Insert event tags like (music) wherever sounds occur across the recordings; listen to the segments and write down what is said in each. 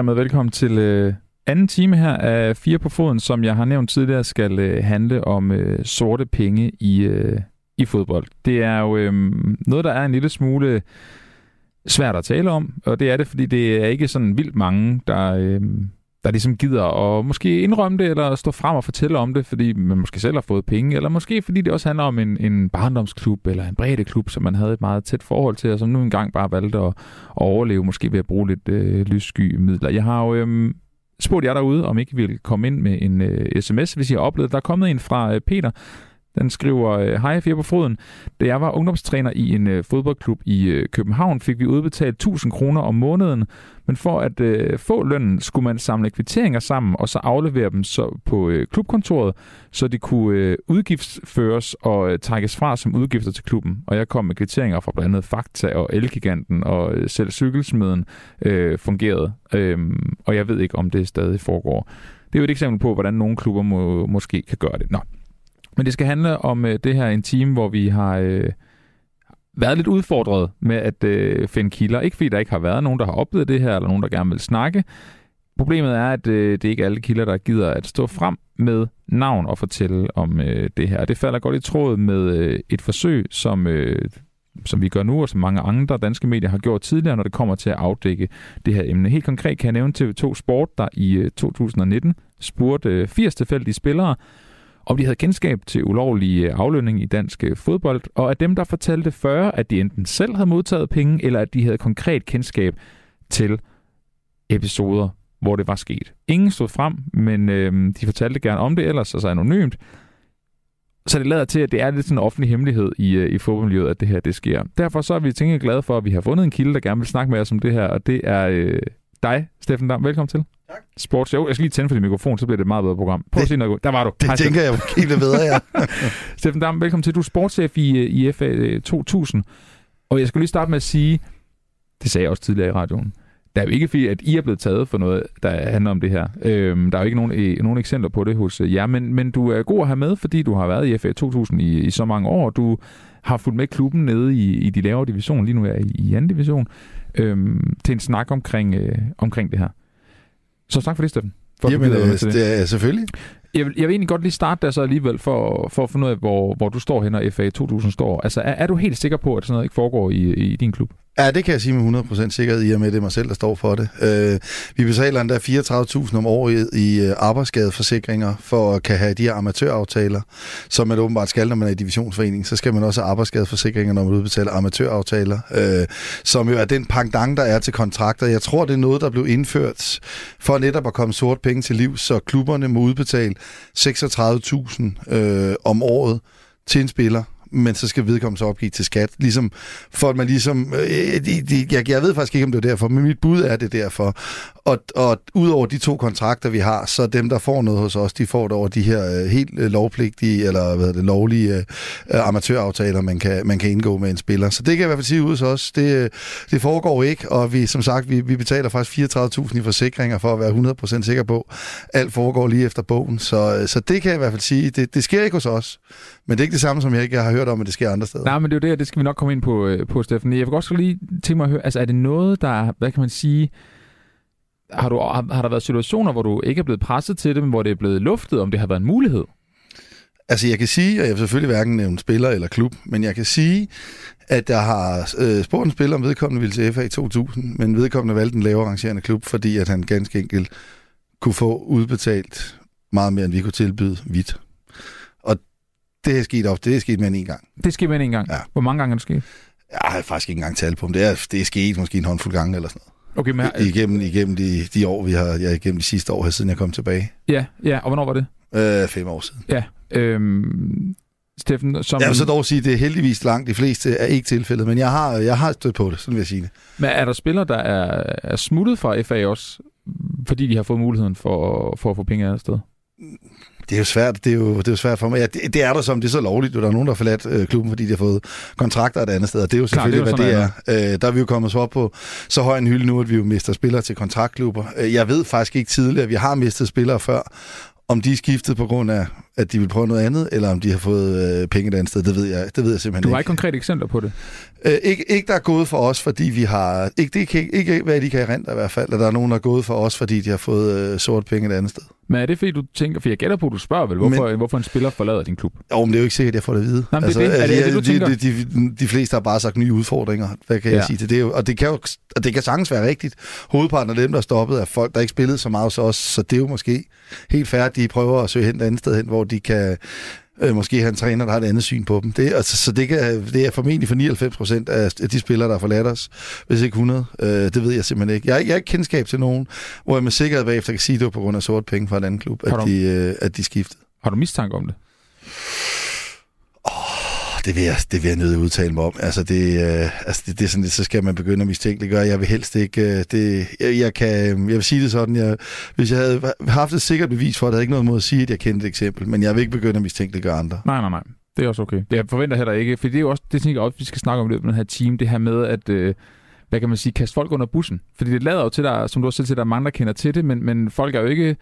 dermed velkommen til øh, anden time her af Fire på Foden, som jeg har nævnt tidligere, skal øh, handle om øh, sorte penge i, øh, i fodbold. Det er jo øh, noget, der er en lille smule svært at tale om, og det er det, fordi det er ikke sådan vildt mange, der, øh, der ligesom gider at måske indrømme det, eller stå frem og fortælle om det, fordi man måske selv har fået penge, eller måske fordi det også handler om en, en barndomsklub, eller en bredde klub, som man havde et meget tæt forhold til, og som nu engang bare valgte at, at overleve, måske ved at bruge lidt øh, lyssky midler. Jeg har jo øh, spurgt jer derude, om ikke vil komme ind med en øh, sms, hvis I har oplevet. Der er kommet en fra øh, Peter, den skriver, øh, hej Fire på Foden. Da jeg var ungdomstræner i en øh, fodboldklub i øh, København, fik vi udbetalt 1000 kroner om måneden, men for at øh, få lønnen, skulle man samle kvitteringer sammen, og så aflevere dem så på øh, klubkontoret, så de kunne øh, udgiftsføres og øh, trækkes fra som udgifter til klubben. Og jeg kom med kvitteringer fra blandt andet Fakta og Elgiganten, og øh, selv cykelsmeden øh, fungerede. Øh, og jeg ved ikke, om det stadig foregår. Det er jo et eksempel på, hvordan nogle klubber må, måske kan gøre det. Nå, men det skal handle om øh, det her en time, hvor vi har øh, været lidt udfordret med at øh, finde kilder. Ikke fordi der ikke har været nogen, der har oplevet det her, eller nogen, der gerne vil snakke. Problemet er, at øh, det er ikke alle kilder, der gider at stå frem med navn og fortælle om øh, det her. Det falder godt i tråd med øh, et forsøg, som, øh, som vi gør nu, og som mange andre danske medier har gjort tidligere, når det kommer til at afdække det her emne. Helt konkret kan jeg nævne TV2 Sport, der i øh, 2019 spurgte øh, 80 tilfældige spillere, om de havde kendskab til ulovlig øh, aflønning i dansk øh, fodbold, og at dem, der fortalte 40, at de enten selv havde modtaget penge, eller at de havde konkret kendskab til episoder, hvor det var sket. Ingen stod frem, men øh, de fortalte gerne om det, ellers altså anonymt. Så det lader til, at det er lidt sådan en offentlig hemmelighed i, øh, i fodboldmiljøet, at det her det sker. Derfor så er vi tænker glade for, at vi har fundet en kilde, der gerne vil snakke med os om det her, og det er øh, dig, Steffen Dam. Velkommen til. Tak. Sports. Jo, jeg skal lige tænde for din mikrofon, så bliver det et meget bedre program. Prøv det, at sige noget. Der var du. Det Hej, tænker jeg måske bedre, ja. (laughs) Steffen Dam, velkommen til. Du er sportschef i, øh, i FA 2000. Og jeg skulle lige starte med at sige, det sagde jeg også tidligere i radioen, der er jo ikke fordi, at I er blevet taget for noget, der handler om det her. Øhm, der er jo ikke nogen, øh, nogen eksempler på det hos jer, men, men du er god at have med, fordi du har været i FA 2000 i, i så mange år. Du har fulgt med klubben nede i, i de lavere division, lige nu er I i anden division, øhm, til en snak omkring, øh, omkring det her. Så tak for det, Steffen. For Jamen, øh, det. det er selvfølgelig. Jeg vil, jeg vil egentlig godt lige starte der så alligevel, for, for at finde ud af, hvor, hvor du står hen, og FA 2000 står. Altså, er, er du helt sikker på, at sådan noget ikke foregår i, i din klub? Ja, det kan jeg sige med 100% sikkerhed, i og med det er mig selv, der står for det. Øh, vi betaler endda 34.000 om året i øh, arbejdsskadeforsikringer for at kan have de her amatøraftaler, som man åbenbart skal, når man er i divisionsforening. Så skal man også have arbejdsskadeforsikringer, når man udbetaler amatøraftaler, øh, som jo er den pangdang, der er til kontrakter. Jeg tror, det er noget, der blev indført for netop at komme sort penge til liv, så klubberne må udbetale 36.000 øh, om året til en spiller, men så skal vedkommende så opgive til skat. Ligesom, for at man ligesom... Øh, de, de, jeg, jeg ved faktisk ikke, om det er derfor, men mit bud er det derfor. Og, og udover de to kontrakter, vi har, så dem, der får noget hos os, de får det over de her øh, helt øh, lovpligtige, eller hvad det, lovlige øh, øh, amatøraftaler, man kan, man kan indgå med en spiller. Så det kan jeg i hvert fald sige ud hos os. Det, øh, det foregår ikke, og vi, som sagt, vi, vi betaler faktisk 34.000 i forsikringer for at være 100% sikker på, alt foregår lige efter bogen. Så, øh, så det kan jeg i hvert fald sige. Det, det sker ikke hos os. Men det er ikke det samme, som jeg ikke har hørt om, at det sker andre steder. Nej, men det er jo det, det skal vi nok komme ind på, på Steffen. Jeg vil også lige tænke mig at høre, altså er det noget, der, hvad kan man sige, har, du, har, har der været situationer, hvor du ikke er blevet presset til det, men hvor det er blevet luftet, om det har været en mulighed? Altså jeg kan sige, og jeg vil selvfølgelig hverken nævne spiller eller klub, men jeg kan sige, at jeg har øh, spurgt en spiller, om vedkommende ville til FA 2000, men vedkommende valgte en lavere rangerende klub, fordi at han ganske enkelt kunne få udbetalt meget mere, end vi kunne tilbyde vidt. Det er sket op, det er sket mere end en gang. Det er sket mere end en gang? Ja. Hvor mange gange er det sket? Jeg har faktisk ikke engang talt på dem. Det er, det er sket måske en håndfuld gange eller sådan noget. Okay, men... I, igennem, igennem de, de år, vi har, ja, igennem de sidste år, siden jeg kom tilbage. Ja, ja, og hvornår var det? Øh, fem år siden. Ja, øhm, Steffen, som... Jeg vil så dog sige, at det er heldigvis langt de fleste er ikke tilfældet, men jeg har, jeg har stødt på det, sådan vil jeg sige det. Men er der spillere, der er, er smuttet fra FA også, fordi de har fået muligheden for, for at få penge af sted? Det er jo svært, det er jo, det er jo svært for mig. Ja, det, det er der som, det er så lovligt, der er nogen, der har forladt øh, klubben, fordi de har fået kontrakter et andet sted, og det er jo selvfølgelig, Klar, det er jo hvad det er. Øh, der er vi jo kommet så op på så høj en hylde nu, at vi jo mister spillere til kontraktklubber. Øh, jeg ved faktisk ikke tidligere, at vi har mistet spillere før, Om de er skiftet på grund af, at de vil prøve noget andet, eller om de har fået øh, penge et andet sted, det ved jeg, det ved jeg simpelthen Du har ikke. ikke konkrete eksempler på det? Øh, ikke, ikke der er gået for os, fordi vi har... Ikke, det kan ikke, ikke hvad de kan erindre i hvert fald, at der er nogen, der er gået for os, fordi de har fået øh, sort penge et andet sted. Men er det fordi, du tænker, for jeg gætter på, at du spørger vel, hvorfor, men, hvorfor en spiller forlader din klub? Jo, men det er jo ikke sikkert, at jeg får det at vide. Nej, men det er det. Er det- er det, du de, tænker? de, de, de, de fleste har bare sagt nye udfordringer. Hvad kan ja. Jeg sige til det? er jo- Og det kan jo og det kan sagtens være rigtigt. Hovedparten af dem, der er stoppet, er folk, der ikke spillede så meget hos os, så det er jo måske helt at de prøver at søge hen et andet sted hen, hvor de kan øh, måske have en træner, der har et andet syn på dem. Det, altså, så det, kan, det er formentlig for 99 procent af de spillere, der har forladt os, hvis ikke 100. Øh, det ved jeg simpelthen ikke. Jeg, har- jeg har ikke kendskab til nogen, hvor jeg med sikkerhed bagefter kan sige, at det var på grund af sort penge fra en anden klub, at de, øh, at de skiftede. Har du mistanke om det? Ah, det vil jeg, det vil jeg nødt udtale mig om. Altså, det, øh, altså det, det er sådan lidt, så skal man begynde at mistænkeliggøre. Jeg vil helst ikke... Øh, det, jeg, jeg, kan, øh, jeg vil sige det sådan, jeg, hvis jeg havde haft et sikkert bevis for, at der ikke noget mod at sige, at jeg kendte et eksempel, men jeg vil ikke begynde at mistænkeliggøre andre. Nej, nej, nej. Det er også okay. Det jeg forventer heller ikke, for det er jo også, det tænker jeg også, vi skal snakke om i løbet af den her team, det her med at, øh, hvad kan man sige, kaste folk under bussen. Fordi det lader jo til, der, som du også selv siger, der er mange, der kender til det, men, men folk er jo ikke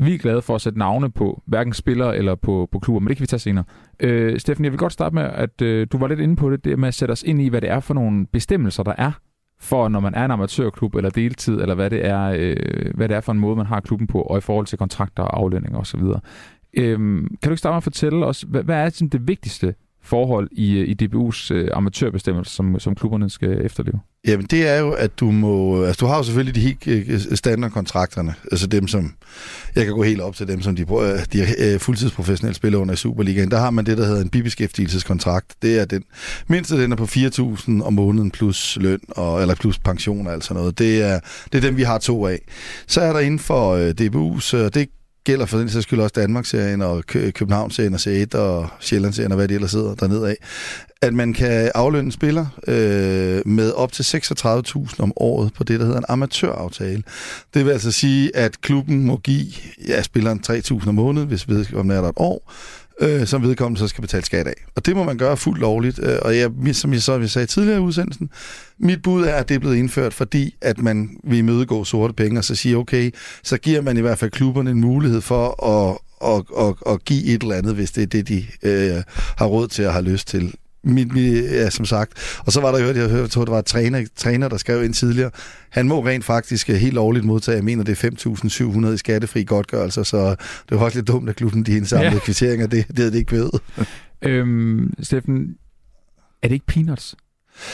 vildt glade for at sætte navne på hverken spillere eller på, på klubber, men det kan vi tage senere. Øh, Steffen, jeg vil godt starte med, at øh, du var lidt inde på det, det med at sætte os ind i, hvad det er for nogle bestemmelser, der er for, når man er en amatørklub eller deltid, eller hvad det er, øh, hvad det er for en måde, man har klubben på, og i forhold til kontrakter og aflønning osv. Øhm, kan du ikke starte med at fortælle os, hvad, hvad er sådan det vigtigste forhold i, øh, i DBU's øh, amatørbestemmelser, som, som klubberne skal efterleve? Jamen, det er jo, at du må... Altså, du har jo selvfølgelig de helt øh, øh, standardkontrakterne. Altså dem, som... Jeg kan gå helt op til dem, som de, de er øh, fuldtidsprofessionelle spiller under i Superligaen. Der har man det, der hedder en bibeskæftigelseskontrakt. Det er den mindste, den er på 4.000 om måneden plus løn, og, eller plus pension og alt sådan noget. Det er, det er dem, vi har to af. Så er der inden for øh, DBU's... Øh, det gælder for den sags skyld også Danmarksserien og Kø- Københavnsserien og C1 og Sjællandsserien og hvad det ellers sidder dernede af, at man kan aflønne en spiller øh, med op til 36.000 om året på det, der hedder en amatøraftale. Det vil altså sige, at klubben må give ja, spilleren 3.000 om måneden, hvis vedkommende er der et år, øh, som vedkommende så skal betale skat af. Og det må man gøre fuldt lovligt. Øh, og jeg, som jeg så jeg sagde tidligere i udsendelsen, mit bud er, at det er blevet indført, fordi at man vil imødegå sorte penge, og så sige, okay, så giver man i hvert fald klubberne en mulighed for at, at, at, at give et eller andet, hvis det er det, de øh, har råd til og har lyst til. Mit, mit, ja, som sagt. Og så var der jo, jeg hørte, tror, det var en træner, træner, der skrev ind tidligere, han må rent faktisk øh, helt lovligt modtage, jeg mener, det er 5.700 i skattefri godtgørelse, så det var også lidt dumt, at klubben de indsamlede ja. kvitteringer, det, det havde det ikke ved. Øhm, Steffen, er det ikke peanuts?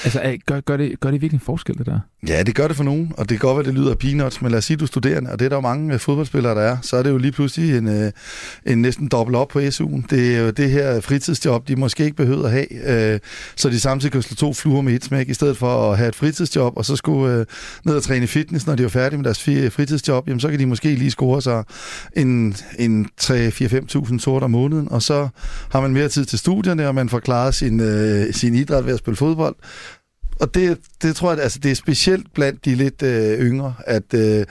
Altså, gør, gør, det, gør det virkelig en forskel, det der? Ja, det gør det for nogen, og det kan godt være, det lyder peanuts, men lad os sige, du er studerende, og det er der jo mange øh, fodboldspillere, der er, så er det jo lige pludselig en, øh, en næsten dobbelt op på SU'en. Det er jo det her fritidsjob, de måske ikke behøver at have, øh, så de samtidig kan slå to fluer med et smæk, i stedet for at have et fritidsjob, og så skulle ned og træne fitness, når de er færdige med deres fritidsjob, jamen så kan de måske lige score sig en, en 3-4-5.000 sort om måneden, og så har man mere tid til studierne, og man får klaret sin, sin idræt ved at spille fodbold, og det, det tror jeg, altså, det er specielt blandt de lidt øh, yngre, at... Øh,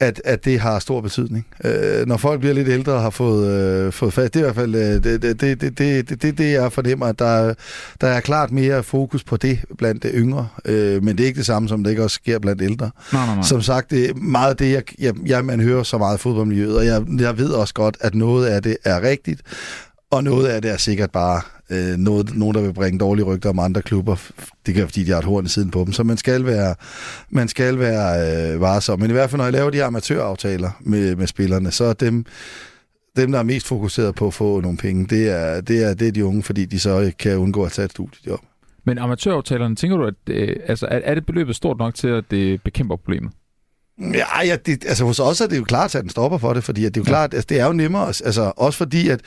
at, at det har stor betydning. Øh, når folk bliver lidt ældre og har fået, øh, fået fast, det er i hvert fald øh, det, det, det, det, det, det, det, jeg fornemmer, at der, der er klart mere fokus på det blandt det yngre, øh, men det er ikke det samme, som det ikke også sker blandt ældre. Nej, nej, nej. Som sagt, det er meget det, jeg, jeg, jeg, man hører så meget i fodboldmiljøet, og jeg, jeg ved også godt, at noget af det er rigtigt, og noget af det er sikkert bare øh, noget, nogen, der vil bringe dårlige rygter om andre klubber. Det kan fordi de har et horn i siden på dem. Så man skal være, man skal være øh, varsom. Men i hvert fald, når jeg laver de amatøraftaler med, med spillerne, så er dem, dem, der er mest fokuseret på at få nogle penge, det er, det er, det er de unge, fordi de så kan undgå at tage et studiejob. Men amatøraftalerne, tænker du, at øh, altså, er, er det beløbet stort nok til, at det bekæmper problemet? Ja, ja det, altså hos os er det jo klart, at den stopper for det, fordi at det er jo Ja. klart, altså, det er jo nemmere, altså også fordi, at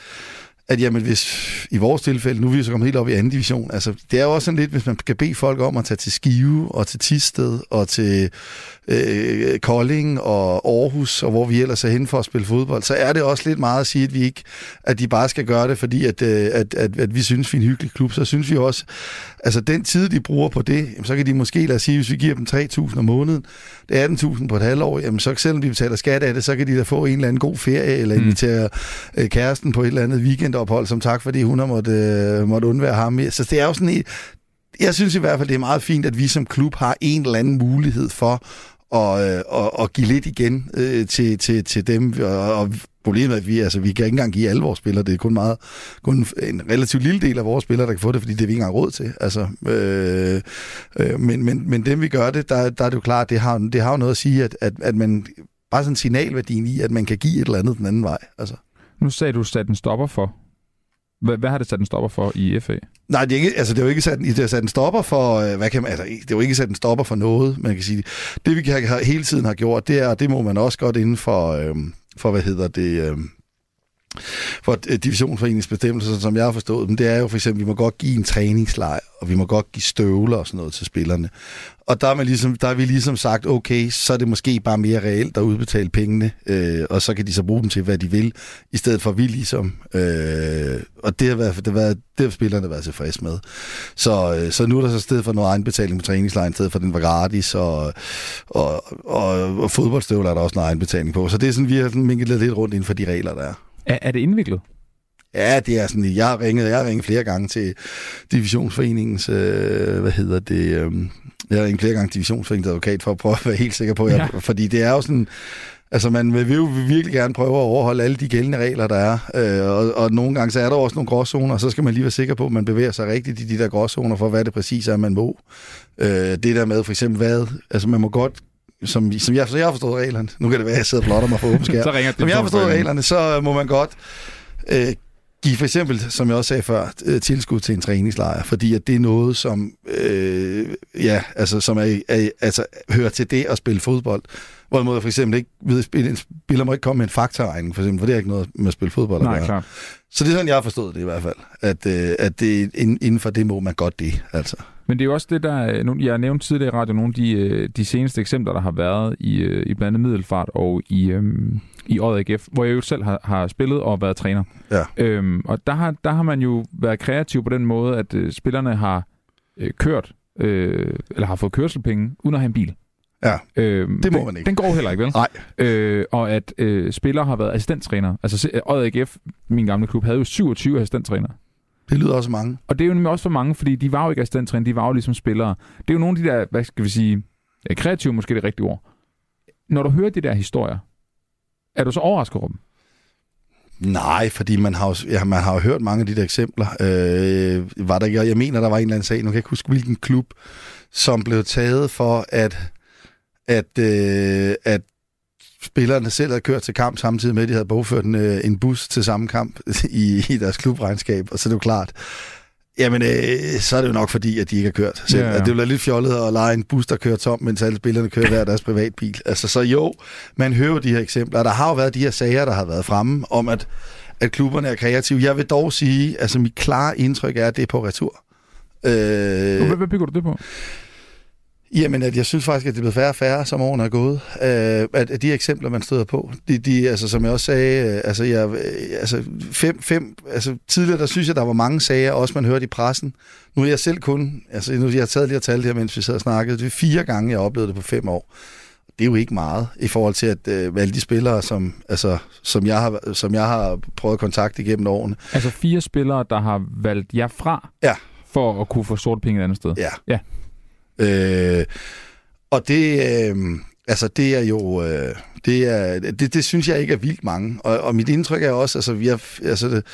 at jamen, hvis i vores tilfælde, nu er vi så kommet helt op i anden division, altså det er jo også sådan lidt, hvis man kan bede folk om at tage til Skive og til Tisted og til øh, Kolding og Aarhus, og hvor vi ellers er henne for at spille fodbold, så er det også lidt meget at sige, at vi ikke, at de bare skal gøre det, fordi at, øh, at, at, at vi synes, vi er en hyggelig klub, så synes vi også, altså den tid, de bruger på det, jamen, så kan de måske, lad os sige, hvis vi giver dem 3.000 om måneden, det er 18.000 på et halvår, jamen så selvom de betaler skat af det, så kan de da få en eller anden god ferie, eller Mm. invitere øh, kæresten på et eller andet weekendophold, som tak, fordi hun har måtte, øh, måtte undvære ham. Så det er jo sådan et, jeg synes i hvert fald, det er meget fint, at vi som klub har en eller anden mulighed for og, øh, og, og give lidt igen øh, til, til, til dem, og, og Problemet er, at vi, altså, vi kan ikke engang give alle vores spillere. Det er kun, meget, kun en relativt lille del af vores spillere, der kan få det, fordi det er vi ikke engang råd til. Altså, øh, øh, men, men, men dem, vi gør det, der, der er det jo klart, det har, det har jo noget at sige, at, at, at man bare sådan en signalværdien i, at man kan give et eller andet den anden vej. Altså. Nu sagde du, sat en stopper for. Hvad, hvad har det sat en stopper for i FA? Nej, det er, ikke, altså, det er jo ikke sat, det er sat en stopper for, øh, hvad kan man, altså, det er jo ikke sat en stopper for noget, man kan sige. Det vi kan, hele tiden har gjort, det er, det må man også godt inden for, øh, for hvad hedder det, øh, for øh, divisionsforeningens divisionsforeningsbestemmelser, som jeg har forstået dem, det er jo for eksempel, at vi må godt give en træningslejr, og vi må godt give støvler og sådan noget til spillerne. Og der, er man ligesom, der er vi ligesom sagt, okay, så er det måske bare mere reelt at udbetale pengene, øh, og så kan de så bruge dem til, hvad de vil, i stedet for at vi ligesom... Øh, og det har, været, det, har været, det har spillerne været tilfredse med. Så, øh, så nu er der så stedet for noget egenbetaling på træningslejren, i stedet for den var gratis, og, og, og, og fodboldstøvler er der også noget egenbetaling på. Så det er sådan, vi har minket lidt rundt inden for de regler, der er. Er, er det indviklet? Ja, det er sådan, jeg har ringet, jeg har ringet flere gange til Divisionsforeningens, øh, hvad hedder det, øh, jeg har ringet flere gange til Divisionsforeningens advokat for at prøve at være helt sikker på, ja. fordi det er jo sådan, altså man vil jo virkelig gerne prøve at overholde alle de gældende regler, der er, øh, og, og nogle gange så er der også nogle gråzoner, og så skal man lige være sikker på, at man bevæger sig rigtigt i de der gråzoner for, hvad det præcis er, man må. Øh, det der med for eksempel hvad, altså man må godt som, som jeg, så jeg har forstået reglerne, nu kan det være, at jeg sidder og blotter mig for åben skær. (laughs) så ringer som jeg har forstået reglerne, så må man godt øh, give for eksempel, som jeg også sagde før, øh, tilskud til en træningslejr, fordi at det er noget, som, øh, ja, altså, som er, er, altså, hører til det at spille fodbold. Hvorimod for eksempel ikke ved, en spiller må ikke komme med en faktorregning, for eksempel, for det er ikke noget med at spille fodbold. Nej, klart. Så det er sådan, jeg har forstået det i hvert fald, at, øh, at det, inden for det må man godt det, altså. Men det er jo også det, der... Jeg har nævnt tidligere i radio nogle af de, øh, de seneste eksempler, der har været i, øh, i blandt andet Middelfart og i, øhm, i Odd AGF, hvor jeg jo selv har, har spillet og været træner. Ja. Øhm, og der har, der har man jo været kreativ på den måde, at øh, spillerne har øh, kørt, øh, eller har fået kørselpenge, uden at have en bil. Ja, øhm, det må den, man ikke. Den går heller ikke, vel? Nej. Øh, og at øh, spillere har været assistenttræner. Altså Odd AGF, min gamle klub, havde jo 27 assistenttræner. Det lyder også mange. Og det er jo nemlig også for mange, fordi de var jo ikke assistenttræner, de var jo ligesom spillere. Det er jo nogle af de der, hvad skal vi sige, kreative måske det rigtige ord. Når du hører de der historier, er du så overrasket over dem? Nej, fordi man har, jo, ja, man har jo hørt mange af de der eksempler. Øh, var der, jeg, jeg mener, der var en eller anden sag, nu kan jeg ikke huske, hvilken klub, som blev taget for, at, at, øh, at spillerne selv havde kørt til kamp samtidig med, at de havde bogført en, øh, en bus til samme kamp (laughs) i, i deres klubregnskab. Og så er det jo klart, Jamen, øh, så er det jo nok fordi, at de ikke har kørt selv. Ja, ja. Det bliver lidt fjollet at lege en bus, der kører tom, mens alle spillerne kører hver deres privatbil. Altså, så jo, man hører de her eksempler. Der har jo været de her sager, der har været fremme om, at, at klubberne er kreative. Jeg vil dog sige, altså mit klare indtryk er, at det er på retur. Øh, hvad, hvad bygger du det på? Jamen, at jeg synes faktisk, at det er blevet færre og færre, som årene er gået. Øh, at, at de eksempler, man støder på, de, de, altså, som jeg også sagde, øh, altså, jeg, øh, altså, fem, fem, altså, tidligere, der synes jeg, der var mange sager, også man hørte i pressen. Nu er jeg selv kun, altså, nu jeg har taget lige og talt her, mens vi sad og snakkede, det er fire gange, jeg oplevede det på fem år. Det er jo ikke meget i forhold til, at øh, alle de spillere, som, altså, som, jeg har, som jeg har prøvet at kontakte igennem årene. Altså fire spillere, der har valgt jer fra? Ja. For at kunne få sorte penge et andet sted? Ja. ja. Øh, og det, øh, altså det er jo, øh, det, er, det, det synes jeg ikke er vildt mange. Og, og mit indtryk er også, altså vi har, altså det,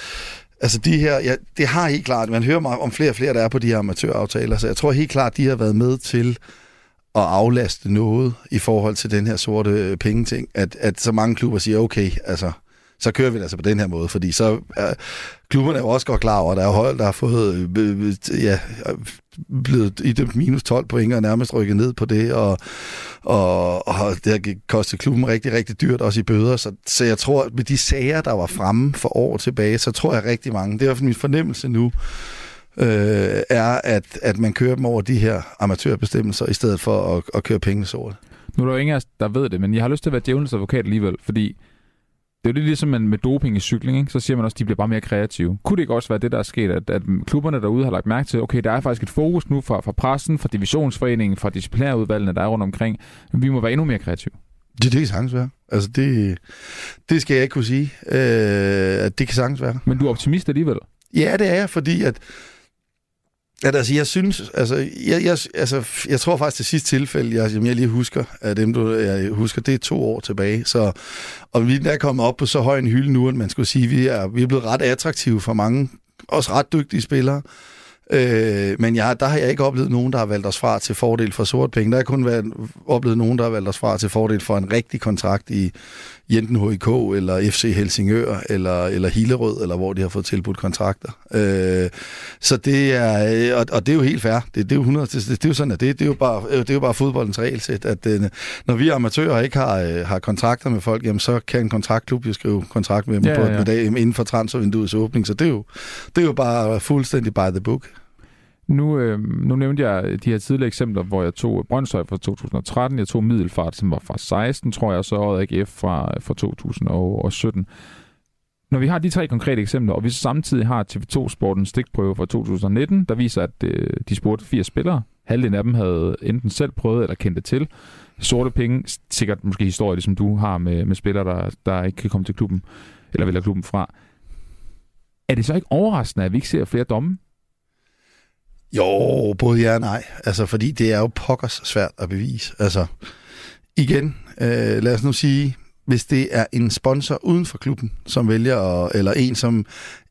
Altså de her, ja, det har helt klart, man hører om flere og flere, der er på de her amatøraftaler, så jeg tror helt klart, de har været med til at aflaste noget i forhold til den her sorte øh, pengeting, at, at så mange klubber siger, okay, altså, så kører vi det altså på den her måde, fordi så er klubberne er jo også godt klar over, at der er hold, der har fået, øh, øh, øh ja, blevet i det minus 12 point og nærmest rykket ned på det, og, og, og det har kostet klubben rigtig, rigtig dyrt, også i bøder. Så, så jeg tror, at med de sager, der var fremme for år tilbage, så tror jeg rigtig mange, det er i hvert fald min fornemmelse nu, øh, er, at, at man kører dem over de her amatørbestemmelser, i stedet for at, at køre pengene sort. Nu er der jo ingen af os, der ved det, men jeg har lyst til at være djævelens advokat alligevel, fordi det er jo lidt ligesom man med doping i cykling, ikke? så siger man også, at de bliver bare mere kreative. Kunne det ikke også være det, der er sket, at, at klubberne derude har lagt mærke til, okay, der er faktisk et fokus nu fra, fra pressen, fra divisionsforeningen, fra disciplinærudvalgene, der er rundt omkring. Vi må være endnu mere kreative. Det, det kan sagtens være. Altså, det, det skal jeg ikke kunne sige. Øh, det kan sagtens være. Men du er optimist alligevel? Ja, det er jeg, fordi at at, altså, jeg synes, altså jeg, jeg, altså, jeg tror faktisk, det sidste tilfælde, jeg, jeg lige husker, af dem, du, jeg husker, det er to år tilbage. Så, og vi er kommet op på så høj en hylde nu, at man skulle sige, at vi er, vi er blevet ret attraktive for mange, også ret dygtige spillere. Øh, men jeg, der har jeg ikke oplevet nogen, der har valgt os fra til fordel for sort penge. Der har kun været, oplevet nogen, der har valgt os fra til fordel for en rigtig kontrakt i enten HIK eller FC Helsingør eller, eller Hillerød, eller hvor de har fået tilbudt kontrakter. Øh, så det er, og, og det er jo helt fair. Det, det, er, jo 100, det, det, er jo sådan, at det, det, er jo bare, det er jo bare fodboldens regelsæt, at øh, når vi amatører ikke har, øh, har kontrakter med folk, jamen, så kan en kontraktklub jo skrive kontrakt med dem ja, på ja. dag inden for transfervinduets åbning. Så det er, jo, det er jo bare fuldstændig by the book. Nu, øh, nu nævnte jeg de her tidligere eksempler, hvor jeg tog Brøndshøj fra 2013, jeg tog Middelfart, som var fra 16, tror jeg, og så året AGF fra, fra 2017. Når vi har de tre konkrete eksempler, og vi så samtidig har TV2 Sportens stikprøve fra 2019, der viser, at øh, de spurgte fire spillere. Halvdelen af dem havde enten selv prøvet eller kendte til. Sorte penge, sikkert måske historie, som ligesom du har med, med spillere, der, der ikke kan komme til klubben, eller vælger klubben fra. Er det så ikke overraskende, at vi ikke ser flere domme jo, både ja og nej. Altså, fordi det er jo pokkers svært at bevise. Altså, igen, øh, lad os nu sige, hvis det er en sponsor uden for klubben, som vælger, at, eller en, som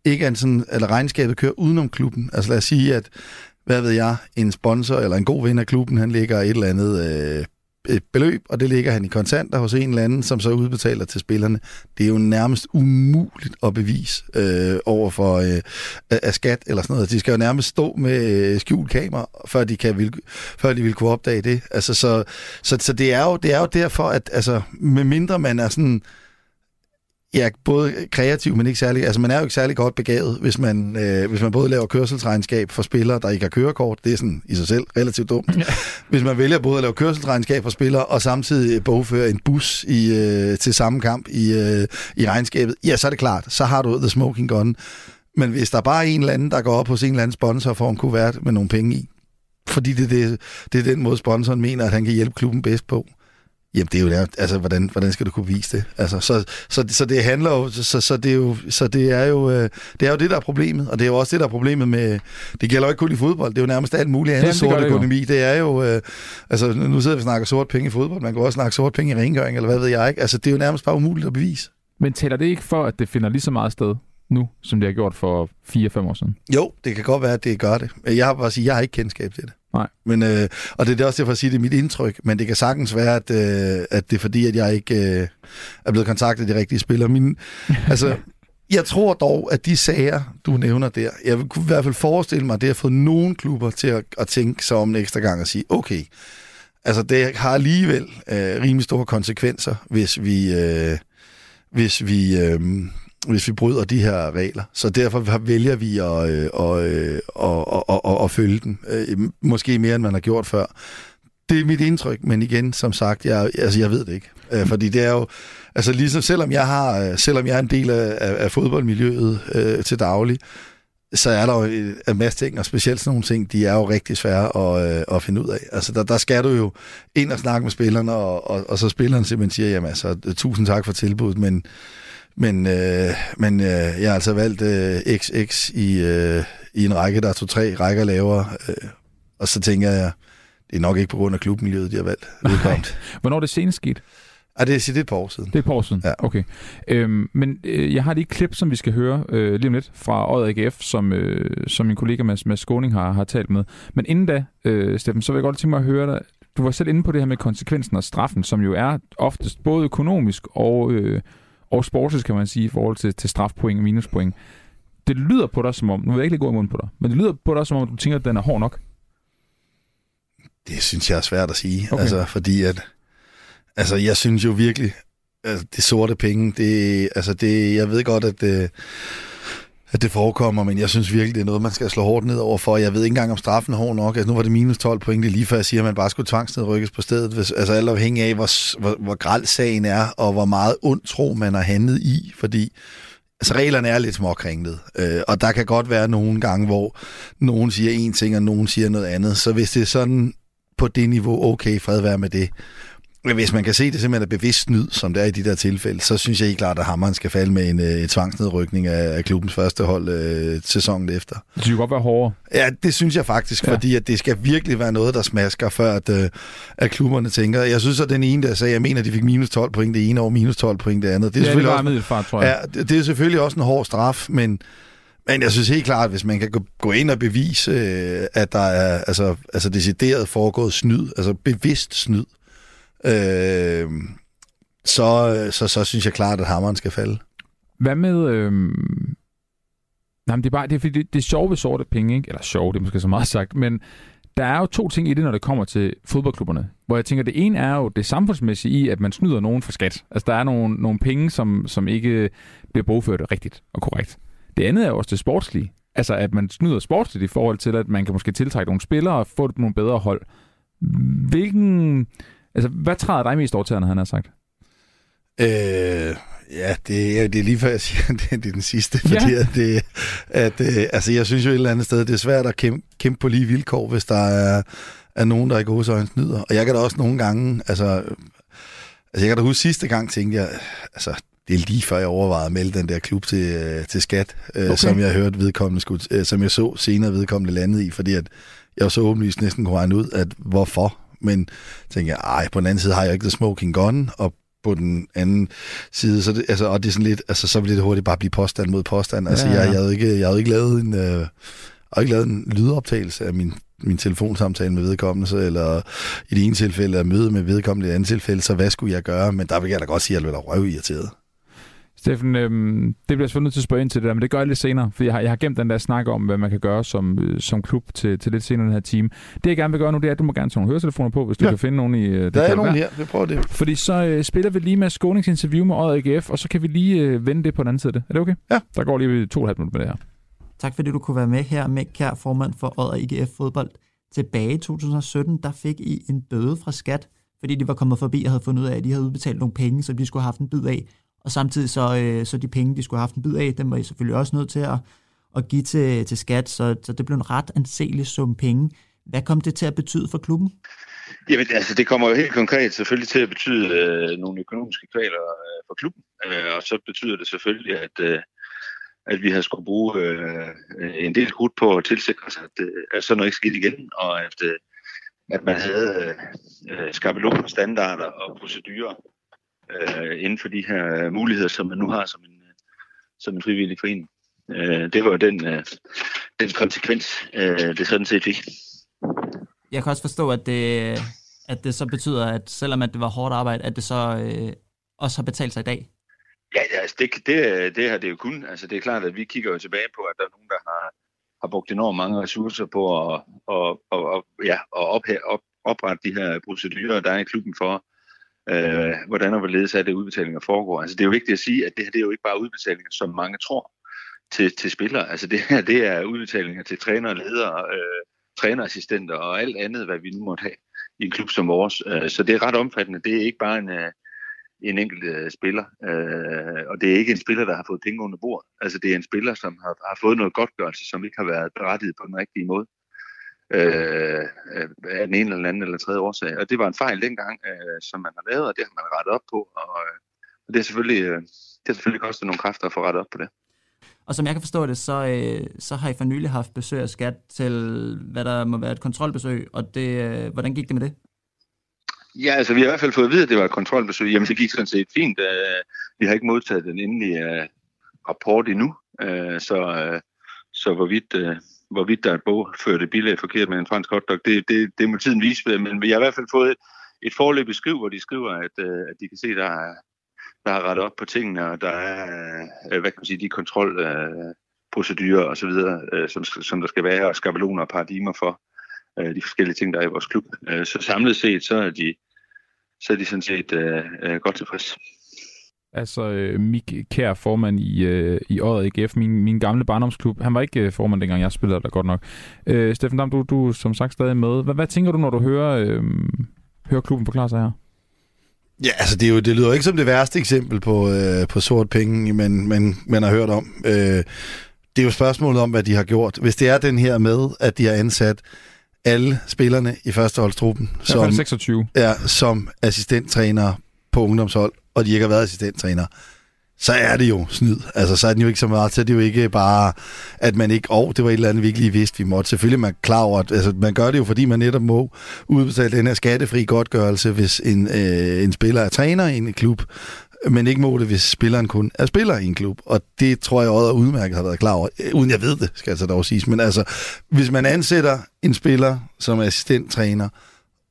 ikke er en sådan, eller regnskabet kører udenom klubben. Altså lad os sige, at, hvad ved jeg, en sponsor eller en god ven af klubben, han ligger et eller andet øh, et beløb, og det ligger han i kontanter hos en eller anden, som så udbetaler til spillerne. Det er jo nærmest umuligt at bevise øh, over for øh, af skat eller sådan noget. De skal jo nærmest stå med øh, skjult kamera, før de, kan, vil, før de vil kunne opdage det. Altså, så, så, så det, er jo, det er jo derfor, at altså, med mindre man er sådan Ja, både kreativ, men ikke særlig... Altså, man er jo ikke særlig godt begavet, hvis man, øh, hvis man både laver kørselsregnskab for spillere, der ikke har kørekort. Det er sådan i sig selv relativt dumt. Ja. Hvis man vælger både at lave kørselsregnskab for spillere, og samtidig bogføre en bus i, øh, til samme kamp i, øh, i regnskabet, ja, så er det klart. Så har du the smoking gun. Men hvis der bare er en eller anden, der går op hos en eller anden sponsor for en kuvert med nogle penge i, fordi det, det, det er den måde, sponsoren mener, at han kan hjælpe klubben bedst på, Jamen, det er jo der, altså, hvordan, hvordan skal du kunne vise det? Altså, så, så, så det handler jo, så, så det er jo, så det er jo, øh, det er jo det, der er problemet, og det er jo også det, der er problemet med, det gælder jo ikke kun i fodbold, det er jo nærmest alt muligt andet sort økonomi. Det er jo, øh, altså, nu sidder vi og snakker sort penge i fodbold, man kan også snakke sort penge i rengøring, eller hvad ved jeg ikke. Altså, det er jo nærmest bare umuligt at bevise. Men taler det ikke for, at det finder lige så meget sted nu, som det har gjort for 4-5 år siden? Jo, det kan godt være, at det gør det. Jeg har bare sige, jeg har ikke kendskab til det. Nej. Men, øh, og det er også derfor at sige, at det er mit indtryk, men det kan sagtens være, at, øh, at det er fordi, at jeg ikke øh, er blevet kontaktet af de rigtige spillere. Min, (laughs) altså, jeg tror dog, at de sager, du nævner der, jeg kunne i hvert fald forestille mig, at det har fået nogle klubber til at, at tænke sig om en ekstra gang og sige, okay, altså det har alligevel øh, rimelig store konsekvenser, hvis vi, øh, hvis vi øh, hvis vi bryder de her regler. Så derfor vælger vi at, øh, at, øh, at, at, at, at følge den. Øh, måske mere, end man har gjort før. Det er mit indtryk, men igen, som sagt, jeg, altså, jeg ved det ikke. Øh, fordi det er jo, altså ligesom selvom jeg har, øh, selvom jeg er en del af, af fodboldmiljøet øh, til daglig, så er der jo en masse ting, og specielt sådan nogle ting, de er jo rigtig svære at, øh, at finde ud af. Altså, der, der skal du jo ind og snakke med spillerne, og, og, og så spilleren simpelthen siger, jamen altså, tusind tak for tilbuddet, men men, øh, men øh, jeg har altså valgt øh, XX i, øh, i en række, der er to-tre rækker lavere. Øh, og så tænker jeg, det er nok ikke på grund af klubmiljøet, de har valgt. Det Hvornår er det senest sket? Ja, det, er, det er et par år siden. Det er et par år siden? Ja. Okay. Øhm, men øh, jeg har lige et klip, som vi skal høre øh, lige om lidt fra Året AGF, som, øh, som min kollega Mads, Mads Skåning har, har talt med. Men inden da, øh, Steffen, så vil jeg godt tænke mig at høre dig. Du var selv inde på det her med konsekvensen og straffen, som jo er oftest både økonomisk og, øh, og sportsligt, kan man sige, i forhold til, til strafpoint og minuspoint. Det lyder på dig som om, nu vil jeg ikke lige gå i munden på dig, men det lyder på dig som om, du tænker, at den er hård nok. Det synes jeg er svært at sige, okay. altså, fordi at, altså, jeg synes jo virkelig, at det sorte penge, det, altså, det, jeg ved godt, at det, at det forekommer, men jeg synes virkelig, det er noget, man skal slå hårdt ned over for. Jeg ved ikke engang, om straffen er hård nok. Altså, nu var det minus 12 point, det lige før jeg siger, at man bare skulle tvangsnedrykkes på stedet. Hvis, altså alt afhængig af, hvor, hvor, hvor græld sagen er, og hvor meget ondt tro man har handlet i, fordi altså, reglerne er lidt småkringlet. Øh, og der kan godt være nogle gange, hvor nogen siger en ting, og nogen siger noget andet. Så hvis det er sådan på det niveau, okay, fred være med det hvis man kan se det simpelthen er bevidst snyd, som det er i de der tilfælde, så synes jeg ikke klart, at Hammeren skal falde med en, et tvangsnedrykning af, af klubbens første hold øh, sæsonen efter. Det skulle godt være hårdere. Ja, det synes jeg faktisk, ja. fordi at det skal virkelig være noget, der smasker, før at, øh, at klubberne tænker. Jeg synes, at den ene, der sagde, jeg mener, at de fik minus 12 point det ene år, minus 12 point det andet. Det er ja, selvfølgelig det også, middelfart, tror jeg. Ja, det, det er selvfølgelig også en hård straf, men men jeg synes helt klart, at hvis man kan gå ind og bevise, øh, at der er altså, altså decideret foregået snyd, altså bevidst snyd, øh, så, så, så synes jeg klart, at hammeren skal falde. Hvad med... Øh... Nej, men det er bare det er, fordi det, det er sjovt ved sorte penge, ikke? Eller sjovt, det er måske så meget sagt, men der er jo to ting i det, når det kommer til fodboldklubberne. Hvor jeg tænker, det ene er jo det samfundsmæssige i, at man snyder nogen for skat. Altså, der er nogle, nogle penge, som, som ikke bliver bogført rigtigt og korrekt. Det andet er jo også det sportslige. Altså, at man snyder sportsligt i forhold til, at man kan måske tiltrække nogle spillere og få nogle bedre hold. Hvilken... Altså, hvad træder dig mest over til, han har sagt? Øh, ja, det, er, det er lige før jeg siger, (laughs) det, det er den sidste, fordi ja. at det, at, øh, altså, jeg synes jo et eller andet sted, det er svært at kæmpe, kæmpe på lige vilkår, hvis der er, er nogen, der i gode øjne snyder. Og jeg kan da også nogle gange, altså, altså jeg kan da huske sidste gang, tænkte jeg, altså, det er lige før jeg overvejede at melde den der klub til, øh, til skat, øh, okay. som jeg hørte vedkommende skulle, øh, som jeg så senere vedkommende landet i, fordi at jeg så åbenlyst næsten kunne regne ud, at hvorfor. Men tænker jeg, ej, på den anden side har jeg ikke The Smoking Gun, og på den anden side, så det, altså, og det er sådan lidt, altså, så vil det hurtigt bare blive påstand mod påstand. Altså, ja, ja. Jeg, jeg, havde ikke, jeg havde ikke lavet en, øh, jeg ikke lavet en lydoptagelse af min min telefonsamtale med vedkommende, eller i det ene tilfælde at møde med vedkommende i det andet tilfælde, så hvad skulle jeg gøre? Men der vil jeg da godt sige, at jeg ville røv irriteret. Steffen, øhm, det bliver jeg til at spørge ind til det der, men det gør jeg lidt senere, for jeg har, jeg har gemt den der snak om, hvad man kan gøre som, øh, som klub til, til lidt senere den her team. Det jeg gerne vil gøre nu, det er, at du må gerne tage nogle høretelefoner på, hvis du ja. kan finde nogen i... Øh, det der er nogen her, vi prøver det. Fordi så øh, spiller vi lige med skåningsinterview med Odder AGF, og så kan vi lige øh, vende det på den anden side. Er det okay? Ja. Der går lige to og et halvt minutter med det her. Tak fordi du kunne være med her, med kær formand for Odder IGF Fodbold. Tilbage i 2017, der fik I en bøde fra skat, fordi de var kommet forbi og havde fundet ud af, at de havde udbetalt nogle penge, som de skulle have haft en bid af. Og samtidig så, øh, så de penge, de skulle have haft en bid af, dem var I selvfølgelig også nødt til at, at give til, til skat, så, så det blev en ret anselig sum penge. Hvad kom det til at betyde for klubben? Jamen, altså, det kommer jo helt konkret selvfølgelig til at betyde øh, nogle økonomiske kvaler øh, for klubben, øh, og så betyder det selvfølgelig, at, øh, at vi har skulle bruge øh, en del krudt på at tilsikre sig, at, øh, at sådan noget ikke skete igen, og at, øh, at man havde øh, øh skabeloner, standarder og procedurer, øh, inden for de her muligheder, som man nu har som en, som en frivillig forening. Øh, det var den, øh, den konsekvens, øh, det sådan set fik. Jeg kan også forstå, at det, at det så betyder, at selvom at det var hårdt arbejde, at det så øh, også har betalt sig i dag. Ja, altså det, det, det har det jo kun. Altså det er klart, at vi kigger jo tilbage på, at der er nogen, der har, har brugt enormt mange ressourcer på at, og, og, og, ja, at op, op, oprette de her procedurer, der er i klubben for, øh, hvordan og hvorledes er det udbetalinger foregår. Altså det er jo vigtigt at sige, at det her det er jo ikke bare udbetalinger, som mange tror til, til spillere. Altså det her det er udbetalinger til træner, ledere, øh, trænerassistenter og alt andet, hvad vi nu måtte have i en klub som vores. Øh, så det er ret omfattende. Det er ikke bare en, øh, en enkelt øh, spiller, øh, og det er ikke en spiller, der har fået penge under bord. Altså det er en spiller, som har, har fået noget godtgørelse, som ikke har været berettiget på den rigtige måde øh, af den ene eller anden eller tredje årsag. Og det var en fejl dengang, øh, som man har lavet, og det har man rettet op på. Og, øh, og det, er selvfølgelig, øh, det har selvfølgelig kostet nogle kræfter at få rettet op på det. Og som jeg kan forstå det, så, øh, så har I for nylig haft besøg af skat til, hvad der må være et kontrolbesøg, og det, øh, hvordan gik det med det? Ja, altså vi har i hvert fald fået at vide, at det var et kontrolbogføring. Jamen det gik sådan set fint. Øh, vi har ikke modtaget den endelige øh, rapport endnu, øh, så, øh, så hvorvidt, øh, hvorvidt der er bogførte bilag forkert med en fransk hotdog, det, det, det må tiden vise. Men jeg har i hvert fald fået et, forløb forløbigt skriv, hvor de skriver, at, øh, at de kan se, der er, der er rettet op på tingene, og der er, øh, hvad kan man sige, de kontrolprocedurer øh, og så videre, som, som der skal være, og skabeloner og paradigmer for de forskellige ting, der er i vores klub. Så samlet set, så er de, så er de sådan set øh, godt tilfreds. Altså øh, Mik Kær, formand i, øh, i Odder AGF, min, min gamle barndomsklub. Han var ikke øh, formand, dengang jeg spillede der godt nok. Øh, Steffen Dam, du, du er som sagt stadig med. Hvad, hvad tænker du, når du hører, øh, hører klubben forklare sig her? Ja, altså det, er jo, det lyder ikke som det værste eksempel på, øh, på sort penge, men, men man har hørt om. Øh, det er jo spørgsmålet om, hvad de har gjort. Hvis det er den her med, at de har ansat alle spillerne i førsteholdstruppen som, 26. er som assistenttræner på ungdomshold, og de ikke har været assistenttræner, så er det jo snyd. Altså, så er den jo ikke så meget, så er det jo ikke bare, at man ikke, åh, oh, det var et eller andet, vi ikke lige vidste, vi måtte. Selvfølgelig man klar over, at altså, man gør det jo, fordi man netop må udbetale den her skattefri godtgørelse, hvis en, øh, en spiller er træner i en klub, men ikke må det, hvis spilleren kun er spiller i en klub. Og det tror jeg også udmærket har været klar over, øh, uden jeg ved det, skal altså dog siges. Men altså, hvis man ansætter en spiller som assistenttræner,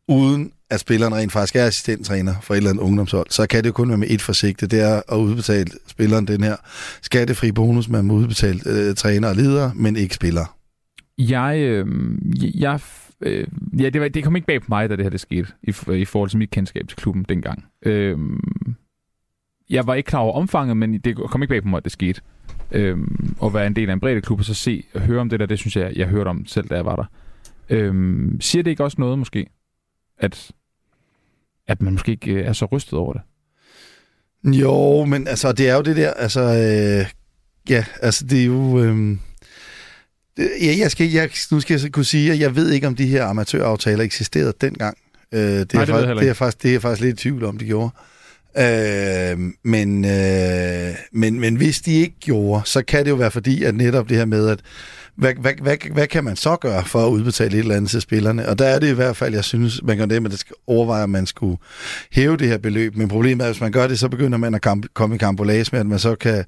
uden at spilleren rent faktisk er assistenttræner for et eller andet ungdomshold, så kan det jo kun være med et forsigte, det er at udbetale spilleren den her skattefri bonus, man må udbetale øh, træner og leder, men ikke spiller. Jeg, øh, jeg øh, ja, det, var, det kom ikke bag på mig, da det her det skete, i, i forhold til mit kendskab til klubben dengang. Øh, jeg var ikke klar over omfanget, men det kom ikke bag på mig, at det skete. Øh, at være en del af en bredde klub, og så se og høre om det der, det synes jeg, jeg hørte om selv, da jeg var der. Øh, siger det ikke også noget måske, at, at man måske ikke øh, er så rystet over det? Jo, men altså, det er jo det der, altså, øh, ja, altså, det er jo... Øh, ja, jeg skal, jeg, nu skal jeg kunne sige, at jeg ved ikke, om de her amatøraftaler eksisterede dengang. Øh, det, Nej, er det, faktisk, det, er faktisk, det er faktisk lidt i tvivl om, de gjorde. Øh, men, øh, men, men hvis de ikke gjorde, så kan det jo være fordi, at netop det her med, at hvad, hvad, hvad, hvad kan man så gøre for at udbetale et eller andet til spillerne? Og der er det i hvert fald, jeg synes, man kan det, at det skal overveje, at man skulle hæve det her beløb. Men problemet er, at hvis man gør det, så begynder man at komme i kampolage med, at man så kan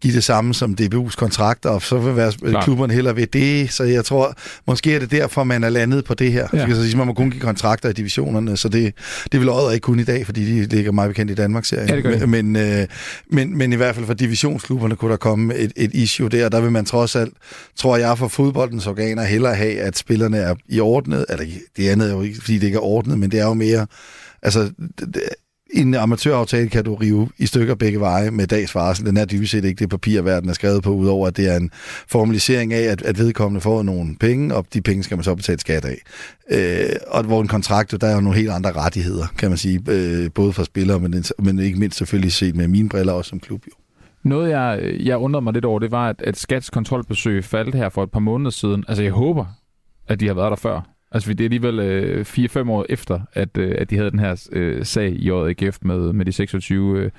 give det samme som DBU's kontrakter, og så vil være Klar. klubberne heller ved det. Så jeg tror, måske er det derfor, man er landet på det her. Ja. Så sige, man må kun give kontrakter i divisionerne, så det, det vil Odder ikke kun i dag, fordi de ligger meget bekendt i Danmark-serien. Ja, men, øh, men, men i hvert fald for divisionsklubberne kunne der komme et, et issue der, der vil man trods alt, tror jeg, for fodboldens organer hellere have, at spillerne er i ordnet, eller det andet er jo ikke, fordi det ikke er ordnet, men det er jo mere, altså, en amatøraftale kan du rive i stykker begge veje med dags varsel. Den er dybest set ikke det papir, verden er skrevet på, udover at det er en formalisering af, at, at vedkommende får nogle penge, og de penge skal man så betale skat af. Øh, og hvor en kontrakt, der er jo nogle helt andre rettigheder, kan man sige, øh, både for spillere, men, men ikke mindst selvfølgelig set med mine briller også som klub. Jo. Noget, jeg, jeg undrede mig lidt over, det var, at, at Skats kontrolbesøg faldt her for et par måneder siden. Altså, jeg håber, at de har været der før. Altså, det er alligevel øh, 4-5 år efter, at, øh, at de havde den her øh, sag i AGF med, med de 26 øh,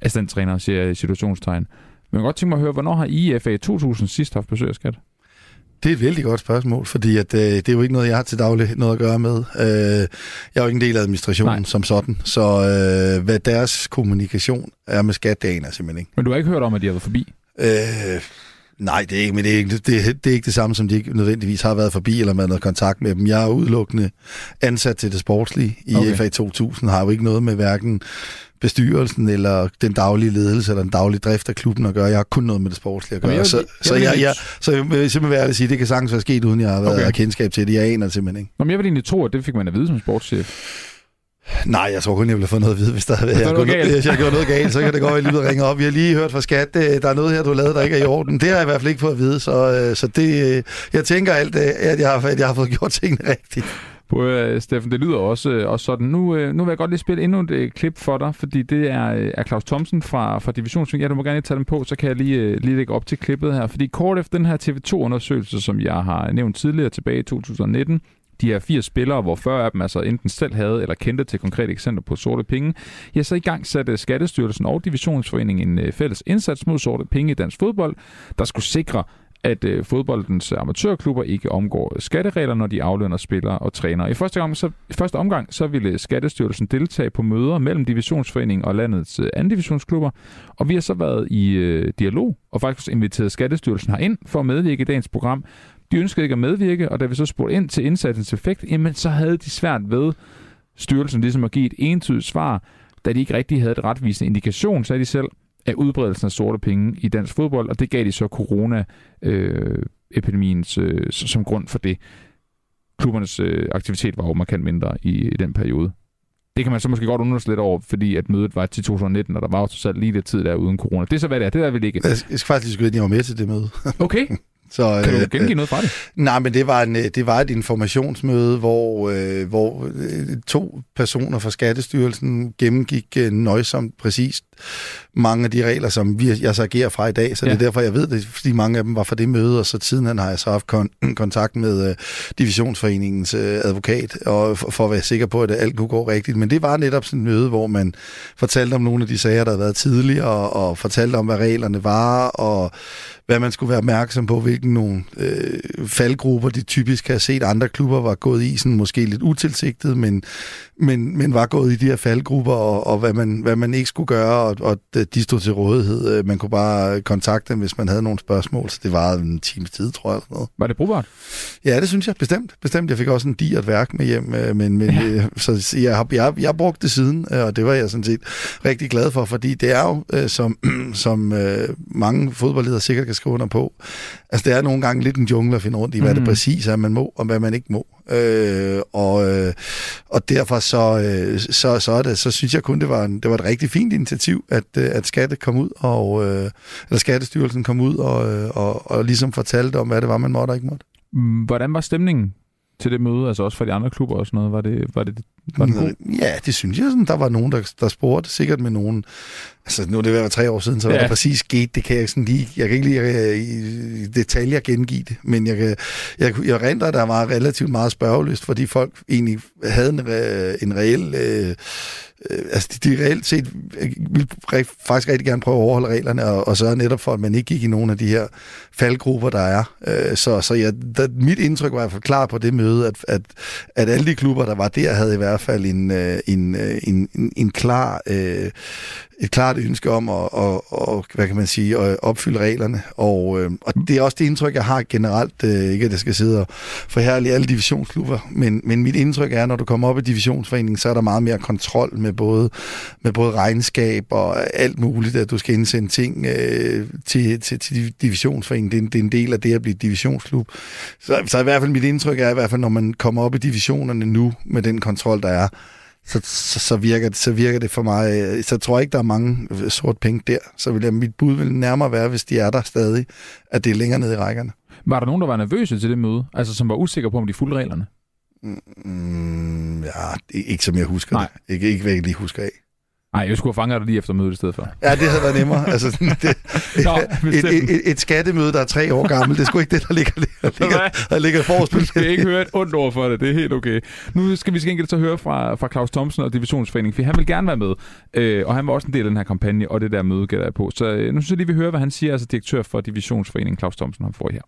assistenttrænere, siger jeg situationstegn. Men jeg kan godt tænke mig at høre, hvornår har IFA 2000 sidst haft besøg af skat? Det er et vældig godt spørgsmål, fordi at, øh, det er jo ikke noget, jeg har til daglig noget at gøre med. Øh, jeg er jo ikke en del af administrationen Nej. som sådan, så øh, hvad deres kommunikation er med skat, det aner jeg simpelthen ikke. Men du har ikke hørt om, at de har været forbi? Øh, Nej, det er ikke, men det er ikke det, det, er ikke det samme, som de ikke nødvendigvis har været forbi eller med noget kontakt med dem. Jeg er udelukkende ansat til det sportslige i okay. FA 2000, har jo ikke noget med hverken bestyrelsen eller den daglige ledelse eller den daglige drift af klubben at gøre. Jeg har kun noget med det sportslige at gøre. Jeg, så, jeg, så, jeg, jeg, så jeg vil simpelthen være at sige, at det kan sagtens være sket, uden jeg har været okay. kendskab til det. Jeg aner det simpelthen ikke. Nå, men jeg vil egentlig tro, at det fik man at vide som sportschef. Nej, jeg tror kun, jeg ville have fået noget at vide, hvis der havde jeg, noget, (laughs) hvis jeg gjorde noget galt, så kan det godt være, at ringe op. Vi har lige hørt fra skat, der er noget her, du har lavet, der ikke er i orden. Det har jeg i hvert fald ikke fået at vide, så, øh, så det, øh, jeg tænker alt, øh, at jeg har, at jeg har fået (laughs) gjort tingene rigtigt. Uh, Steffen, det lyder også, også sådan. Nu, nu vil jeg godt lige spille endnu et klip for dig, fordi det er, er Claus Thomsen fra, fra Divisionsving. Ja, du må gerne tage dem på, så kan jeg lige, lige lægge op til klippet her. Fordi kort efter den her TV2-undersøgelse, som jeg har nævnt tidligere tilbage i 2019, de her 80 spillere, hvor 40 af dem altså enten selv havde eller kendte til konkrete eksempler på sorte penge, ja, så i gang satte Skattestyrelsen og Divisionsforeningen en øh, fælles indsats mod sorte penge i dansk fodbold, der skulle sikre, at øh, fodboldens amatørklubber ikke omgår skatteregler, når de aflønner spillere og trænere. I første, gang, så, i første omgang så ville Skattestyrelsen deltage på møder mellem Divisionsforeningen og landets øh, anden divisionsklubber, og vi har så været i øh, dialog og faktisk inviteret Skattestyrelsen herind for at medvirke i dagens program, de ønskede ikke at medvirke, og da vi så spurgte ind til indsatsens effekt, jamen så havde de svært ved styrelsen ligesom at give et entydigt svar, da de ikke rigtig havde et retvisende indikation, sagde de selv, af udbredelsen af sorte penge i dansk fodbold, og det gav de så corona-epidemien øh, som grund for det. Klubbernes øh, aktivitet var jo markant mindre i, i den periode. Det kan man så måske godt undre lidt over, fordi at mødet var til 2019, og der var jo så lige lidt tid der uden corona. Det er så, hvad det er. Det der vil ikke. Jeg skal faktisk lige skulle jeg var med til det møde. Okay. (laughs) Så, Kan du øh, gengive noget fra det? Nej, men det var, en, øh, det var et informationsmøde, hvor, øh, hvor øh, to personer fra Skattestyrelsen gennemgik øh, nøjsomt præcist mange af de regler, som vi, jeg så agerer fra i dag. Så ja. Det er derfor, jeg ved det, fordi mange af dem var fra det møde, og så siden har jeg så haft kon- (clears throat) kontakt med øh, Divisionsforeningens øh, advokat, og for, for at være sikker på, at alt kunne gå rigtigt. Men det var netop sådan et møde, hvor man fortalte om nogle af de sager, der havde været tidligere, og, og fortalte om, hvad reglerne var, og hvad man skulle være opmærksom på, hvilken nogle øh, faldgrupper de typisk har set andre klubber var gået i, sådan måske lidt utilsigtet, men, men, men var gået i de her faldgrupper, og, og hvad, man, hvad man ikke skulle gøre, og, og de stod til rådighed. Øh, Man kunne bare kontakte dem, hvis man havde nogle spørgsmål, så det var en times tid, tror jeg. Eller noget. Var det brugbart? Ja, det synes jeg bestemt. Bestemt. Jeg fik også en digert værk med hjem, øh, men, men Ja. ja. så jeg har jeg, jeg brugt det siden, øh, og det var jeg sådan set rigtig glad for, fordi det er jo, øh, som, (clears throat) som øh, mange fodboldledere sikkert kan skrive under på, altså det er nogle gange lidt en jungle at finde rundt i, hvad mm. det præcis er, man må, og hvad man ikke må. Øh, og, øh, og derfor så, øh, så, så, er det, så synes jeg kun, det var, en, det var et rigtig fint initiativ, at, øh, at Skatte kom ud, og, øh, eller Skattestyrelsen kom ud og, øh, og, og ligesom fortalte om, hvad det var, man måtte og ikke måtte. Hvordan var stemningen til det møde, altså også for de andre klubber og sådan noget? Var det, var det, var det god? Ja, det synes jeg. Sådan, der var nogen, der, der spurgte, sikkert med nogen. Altså, nu er det ved at være tre år siden, så hvad Ja. der præcis skete, det kan jeg sådan lige, jeg kan ikke lige øh, i detaljer gengive det, men jeg, kan, jeg, jeg renter, der var relativt meget spørgeløst, fordi folk egentlig havde en, re, en reel, øh, øh, altså de, de reelt set øh, ville faktisk rigtig gerne prøve at overholde reglerne, og, og sørge netop for, at man ikke gik i nogen af de her faldgrupper, der er. Øh, så så jeg, der, mit indtryk var i hvert fald klar på det møde, at, at, at alle de klubber, der var der, havde i hvert fald en, øh, en, øh, en, en, en klar... Øh, et klart ønske om at, at, at, hvad kan man sige, at opfylde reglerne. Og, øh, og det er også det indtryk, jeg har generelt. Øh, ikke at jeg skal sidde og forhærlige alle divisionsklubber, men, men mit indtryk er, når du kommer op i divisionsforeningen, så er der meget mere kontrol med både, med både regnskab og alt muligt, at du skal indsende ting øh, til, til, til divisionsforeningen. Det er, en, det er en del af det at blive divisionsklub. Så, så i hvert fald mit indtryk er, i hvert fald når man kommer op i divisionerne nu, med den kontrol, der er, så, så, så, virker, det, så virker det for mig, så tror jeg ikke, der er mange sort penge der. Så vil jeg, mit bud vil nærmere være, hvis de er der stadig, at det er længere nede i rækkerne. Var der nogen, der var nervøse til det møde? Altså, som var usikre på, om de fulgte reglerne? Mm, ja, ikke som jeg husker Nej. det. Ikke, ikke hvad jeg lige husker af. Nej, jeg skulle have fanget dig lige efter mødet i stedet for. Ja, det havde været nemmere. altså, (laughs) det, Nå, et, et, et, et, skattemøde, der er tre år gammelt, det sgu ikke det, der ligger, der ligger, der ligger forrest. Du skal ikke høre et ondt ord for det, det er helt okay. Nu skal vi til gengæld så høre fra, fra Claus Thomsen og Divisionsforeningen, for han vil gerne være med, øh, og han var også en del af den her kampagne, og det der møde gætter jeg på. Så øh, nu synes jeg lige, vi hører, hvad han siger, altså direktør for Divisionsforeningen, Claus Thomsen, han får her.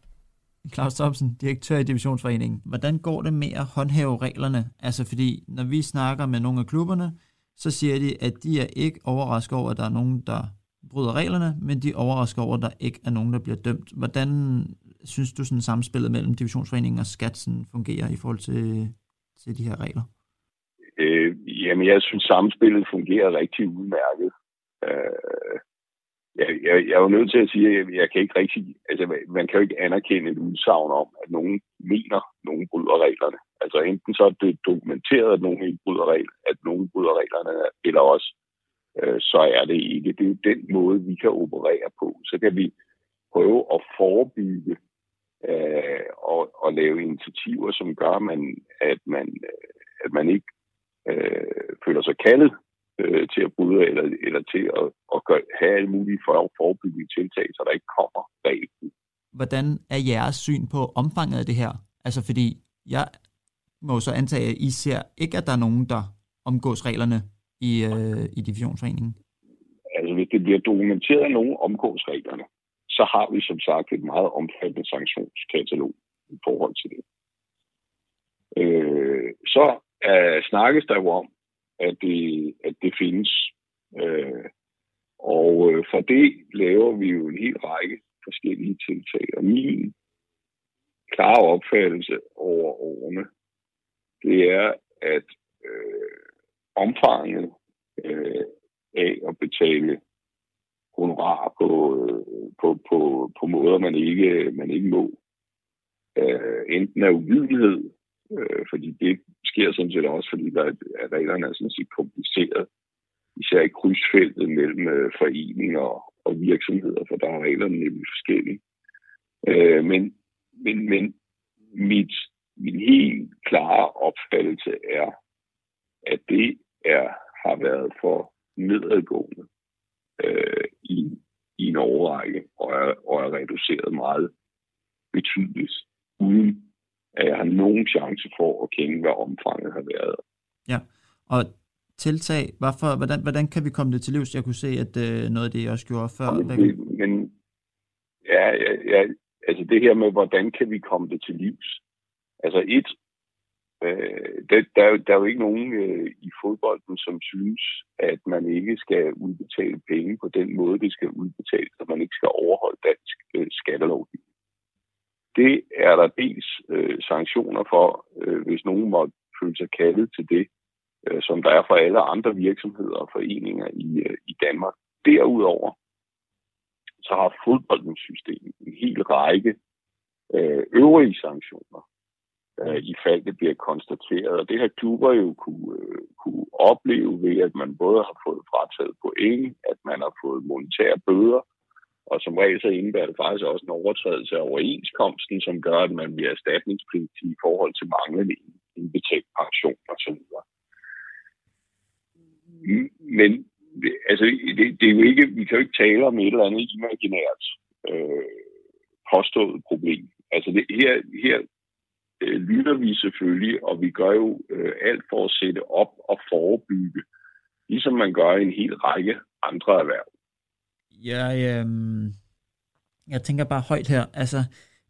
Claus Thomsen, direktør i Divisionsforeningen. Hvordan går det med at håndhæve reglerne? Altså fordi, når vi snakker med nogle af klubberne, så siger de, at de er ikke overrasket over, at der er nogen, der bryder reglerne, men de er overrasket over, at der ikke er nogen, der bliver dømt. Hvordan synes du, sådan samspillet mellem Divisionsforeningen og Skat sådan fungerer i forhold til, til de her regler? Øh, jamen, jeg synes, samspillet fungerer rigtig udmærket. Øh, jeg, jeg, jeg er jo nødt til at sige, at jeg, jeg kan ikke rigtig... Altså, man kan jo ikke anerkende et udsagn om, at nogen mener, at nogen bryder reglerne. Altså, enten så er det dokumenteret, at nogen ikke bryder regler, at nogen bryder reglerne, eller også, øh, så er det ikke. Det er den måde, vi kan operere på. Så kan vi prøve at forebygge øh, og, og lave initiativer, som gør, man, at, man, øh, at man ikke øh, føler sig kaldet øh, til at bryde, eller, eller til at, at gøre, have alle mulige for, forebyggende tiltag, så der ikke kommer regler. Hvordan er jeres syn på omfanget af det her? Altså fordi, jeg må så antage, at I ser ikke, at der er nogen, der omgås reglerne i, øh, i Divisionsforeningen. Altså hvis det bliver dokumenteret, at nogen omgås reglerne, så har vi som sagt et meget omfattende sanktionskatalog i forhold til det. Øh, så øh, snakkes der jo om, at det, at det findes. Øh, og øh, for det laver vi jo en hel række forskellige tiltag. Og min klare opfattelse over årene, det er, at øh, omfanget øh, af at betale honorar på, øh, på, på, på måder, man ikke, man ikke må. Øh, enten af uvidenhed, øh, fordi det sker sådan set også, fordi der, at reglerne er sådan set kompliceret, især i krydsfeltet mellem øh, foreninger og virksomheder, for der er reglerne nemlig forskellige. Øh, men, men, men mit, min helt klare opfattelse er, at det er, har været for nedadgående øh, i, i en overrække, og er, og er reduceret meget betydeligt, uden at jeg har nogen chance for at kende, hvad omfanget har været. Ja, og tiltag, hvorfor, hvordan, hvordan kan vi komme det til livs? Jeg kunne se, at øh, noget af det, jeg også gjorde før... Men, det, men ja, ja, ja, altså det her med, hvordan kan vi komme det til livs? Altså et, øh, der, der, der er jo ikke nogen øh, i fodbolden, som synes, at man ikke skal udbetale penge på den måde, det skal udbetales, at man ikke skal overholde dansk øh, skattelovgivning. Det er der dels øh, sanktioner for, øh, hvis nogen måtte føle sig kaldet til det, øh, som der er for alle andre virksomheder og foreninger i, øh, i Danmark. Derudover så har fodboldens system en hel række øh, øvrige sanktioner, øh, i fald det bliver konstateret. Og det har klubber jo kunne, øh, kunne opleve ved, at man både har fået frataget point, at man har fået monetære bøder, og som regel så indebærer det faktisk også en overtrædelse af overenskomsten, som gør, at man bliver erstatningspligtig i forhold til manglende indbetalt pension osv. Mm, men altså, det, det er jo ikke, vi kan jo ikke tale om et eller andet imaginært øh, påstået problem. Altså det, her, her øh, lytter vi selvfølgelig, og vi gør jo øh, alt for at sætte op og forebygge, ligesom man gør i en hel række andre erhverv. Jeg, øh, jeg tænker bare højt her. Altså,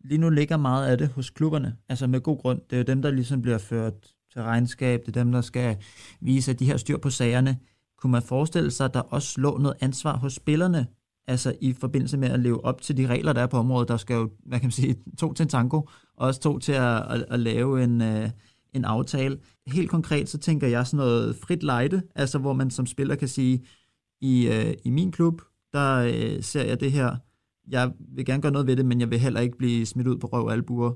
lige nu ligger meget af det hos klubberne. Altså med god grund. Det er jo dem, der ligesom bliver ført til regnskab. Det er dem, der skal vise, at de her styr på sagerne. Kunne man forestille sig, at der også lå noget ansvar hos spillerne, altså i forbindelse med at leve op til de regler, der er på området. Der skal jo, hvad kan man sige, (laughs) to til en tango, og også to til at, at, at lave en, uh, en aftale. Helt konkret, så tænker jeg sådan noget frit lejde, altså hvor man som spiller kan sige, i, uh, i min klub, der øh, ser jeg det her. Jeg vil gerne gøre noget ved det, men jeg vil heller ikke blive smidt ud på røv og albuer.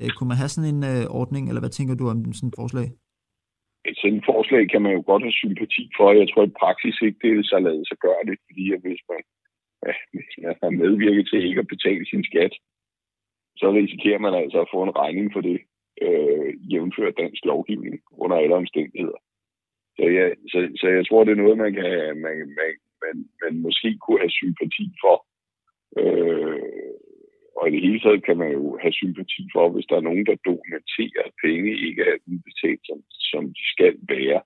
Øh, kunne man have sådan en øh, ordning, eller hvad tænker du om sådan et forslag? Et sådan et forslag kan man jo godt have sympati for. Jeg tror i praksis ikke, det er så lavet sig gøre det, fordi hvis man har medvirket til ikke at betale sin skat, så risikerer man altså at få en regning for det, øh, jævnført dansk lovgivning under alle omstændigheder. Så, ja, så, så jeg tror, det er noget, man kan, man, man, man, man måske kunne have sympati for. Øh, og i det hele taget kan man jo have sympati for, hvis der er nogen, der dokumenterer, at penge ikke er udbetalt, som, som de skal være.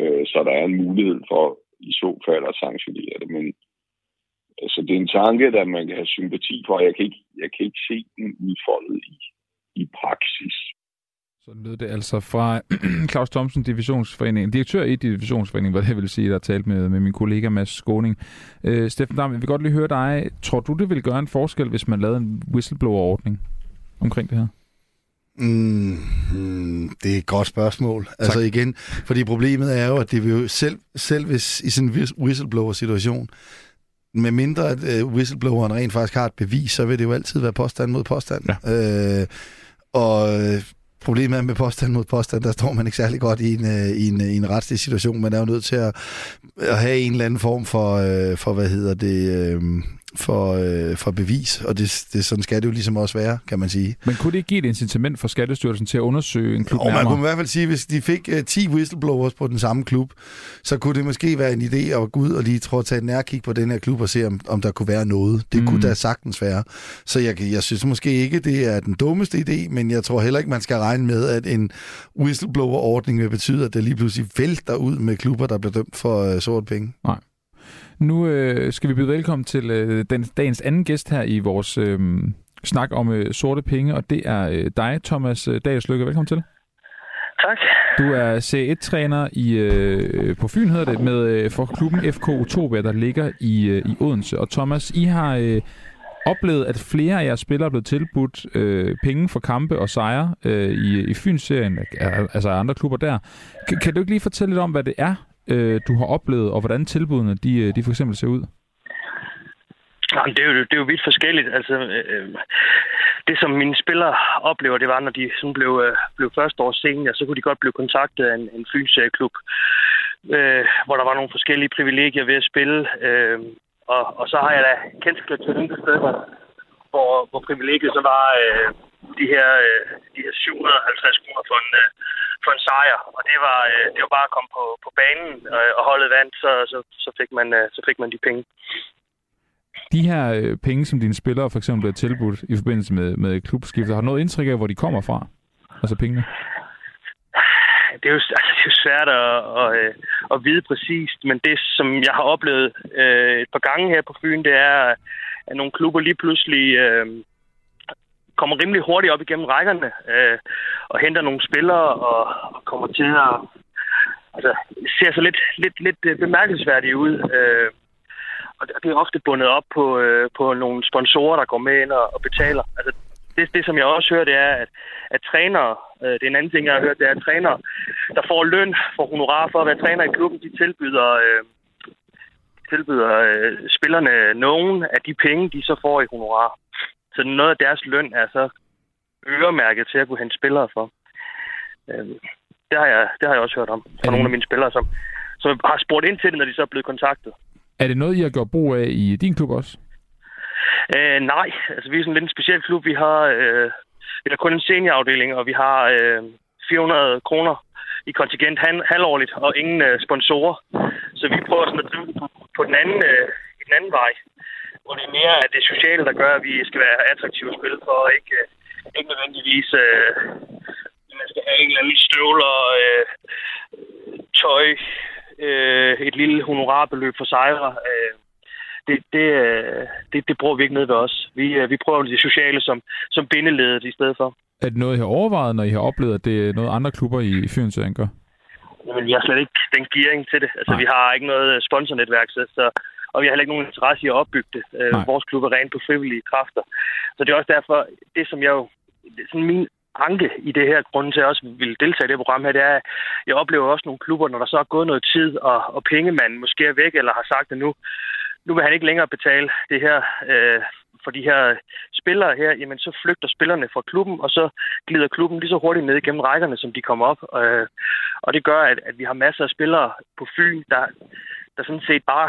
Øh, så der er en mulighed for i så fald at sanktionere det. Men altså, det er en tanke, der man kan have sympati for. Jeg kan ikke, jeg kan ikke se den udfoldet i, i praksis. Så lød det altså fra (clears throat) Claus Thomsen, Divisionsforeningen, direktør i Divisionsforeningen, hvad det vil sige, der har talt med, med min kollega Mads Skåning. Øh, Steffen Dam, jeg vil godt lige høre dig. Tror du, det vil gøre en forskel, hvis man lavede en whistleblower-ordning omkring det her? Mm, mm, det er et godt spørgsmål. Tak. Altså igen, fordi problemet er jo, at det vil jo selv, selv hvis i sådan en whistleblower-situation, med mindre at uh, whistlebloweren rent faktisk har et bevis, så vil det jo altid være påstand mod påstand. Ja. Øh, og Problemet er med påstand mod påstand, der står man ikke særlig godt i en, øh, i en, i en retslig situation. Man er jo nødt til at, at have en eller anden form for, øh, for hvad hedder det, øh, for, øh, for bevis, og det, det, sådan skal det jo ligesom også være, kan man sige. Men kunne det ikke give et incitament for Skattestyrelsen til at undersøge en klub og man kunne i hvert fald sige, hvis de fik øh, 10 whistleblowers på den samme klub, så kunne det måske være en idé at gå ud og lige tror, tage en nærkig på den her klub og se, om, om der kunne være noget. Det mm. kunne da sagtens være. Så jeg, jeg synes måske ikke, det er den dummeste idé, men jeg tror heller ikke, man skal regne med, at en whistleblower-ordning vil betyde, at det lige pludselig vælter ud med klubber, der bliver dømt for uh, sort penge. Nej. Nu øh, skal vi byde velkommen til øh, den, dagens anden gæst her i vores øh, snak om øh, sorte penge, og det er øh, dig, Thomas øh, Dagslykke. Velkommen til. Tak. Du er C1-træner i, øh, på Fyn, hedder det, med, øh, for klubben FK Utopia, der ligger i, øh, i Odense. Og Thomas, I har øh, oplevet, at flere af jeres spillere er blevet tilbudt øh, penge for kampe og sejre øh, i, i Fyns-serien, altså andre klubber der. Kan, kan du ikke lige fortælle lidt om, hvad det er, øh, du har oplevet, og hvordan tilbudene de, øh, de for eksempel ser ud? Jamen, det, er jo, det er jo vidt forskelligt. Altså, øh, det, som mine spillere oplever, det var, når de sådan blev, øh, blev første år senior, så kunne de godt blive kontaktet af en, en fynsklub, øh, hvor der var nogle forskellige privilegier ved at spille. Øh, og, og så har jeg da kendskab til den steder, hvor, hvor privilegiet så var øh, de her, øh, de her 750 kroner for en, øh, for en sejr. Og det var, øh, det var bare at komme på, på banen øh, og holdet vand, så, så, så, fik man, øh, så fik man de penge. De her øh, penge, som dine spillere for eksempel er tilbudt i forbindelse med, med klubskifter, har du noget indtryk af, hvor de kommer fra? Altså pengene? det er jo, altså, det er jo svært at, at, øh, at vide præcist, men det, som jeg har oplevet øh, et par gange her på Fyn, det er, at nogle klubber lige pludselig øh, kommer rimelig hurtigt op igennem rækkerne øh, og henter nogle spillere og, og kommer til at altså, ser så lidt, lidt, lidt øh, bemærkelsesværdigt ud. Øh, og det er ofte bundet op på, øh, på nogle sponsorer, der går med ind og, og betaler. Altså, det, det, som jeg også hører, det er, at, at trænere, øh, det er en anden ting, jeg har hørt, det er, at trænere, der får løn for honorar for at være træner i klubben, de tilbyder, øh, tilbyder øh, spillerne nogen af de penge, de så får i honorar. Så noget af deres løn er så øremærket til at kunne hente spillere for. Øh, det, har jeg, det har jeg også hørt om fra nogle af mine spillere, som, som har spurgt ind til det, når de så er blevet kontaktet. Er det noget, I har gjort brug af i din klub også? Øh, nej, altså vi er sådan lidt en speciel klub. Vi har, øh, vi har kun en seniorafdeling, og vi har øh, 400 kroner i kontingent halvårligt, og ingen øh, sponsorer. Så vi prøver sådan at drive på, på den anden, øh, den anden vej, hvor det er mere det sociale, der gør, at vi skal være attraktive at spille for, og ikke, øh, ikke nødvendigvis... Øh, man skal have en eller anden støvler, øh, tøj, øh, et lille honorarbeløb for sejre. Øh, det, det, øh, det, det bruger vi ikke ned ved os. Vi, øh, vi prøver det sociale som, som bindeledet i stedet for. Er det noget, I har overvejet, når I har oplevet, at det er noget andre klubber i Fyrenserien gør? Jamen, vi har slet ikke den gearing til det. Altså, Nej. vi har ikke noget sponsornetværk, så, og vi har heller ikke nogen interesse i at opbygge det. Nej. Vores klub er rent på frivillige kræfter. Så det er også derfor, det som jeg jo... Sådan min anke i det her grund til, at jeg også vil deltage i det program her, det er, at jeg oplever også nogle klubber, når der så er gået noget tid, og, og pengemanden måske er væk, eller har sagt, at nu, nu vil han ikke længere betale det her øh, for de her spillere her, jamen så flygter spillerne fra klubben, og så glider klubben lige så hurtigt ned igennem rækkerne, som de kommer op. Øh, og det gør, at, at vi har masser af spillere på Fyn, der, der sådan set bare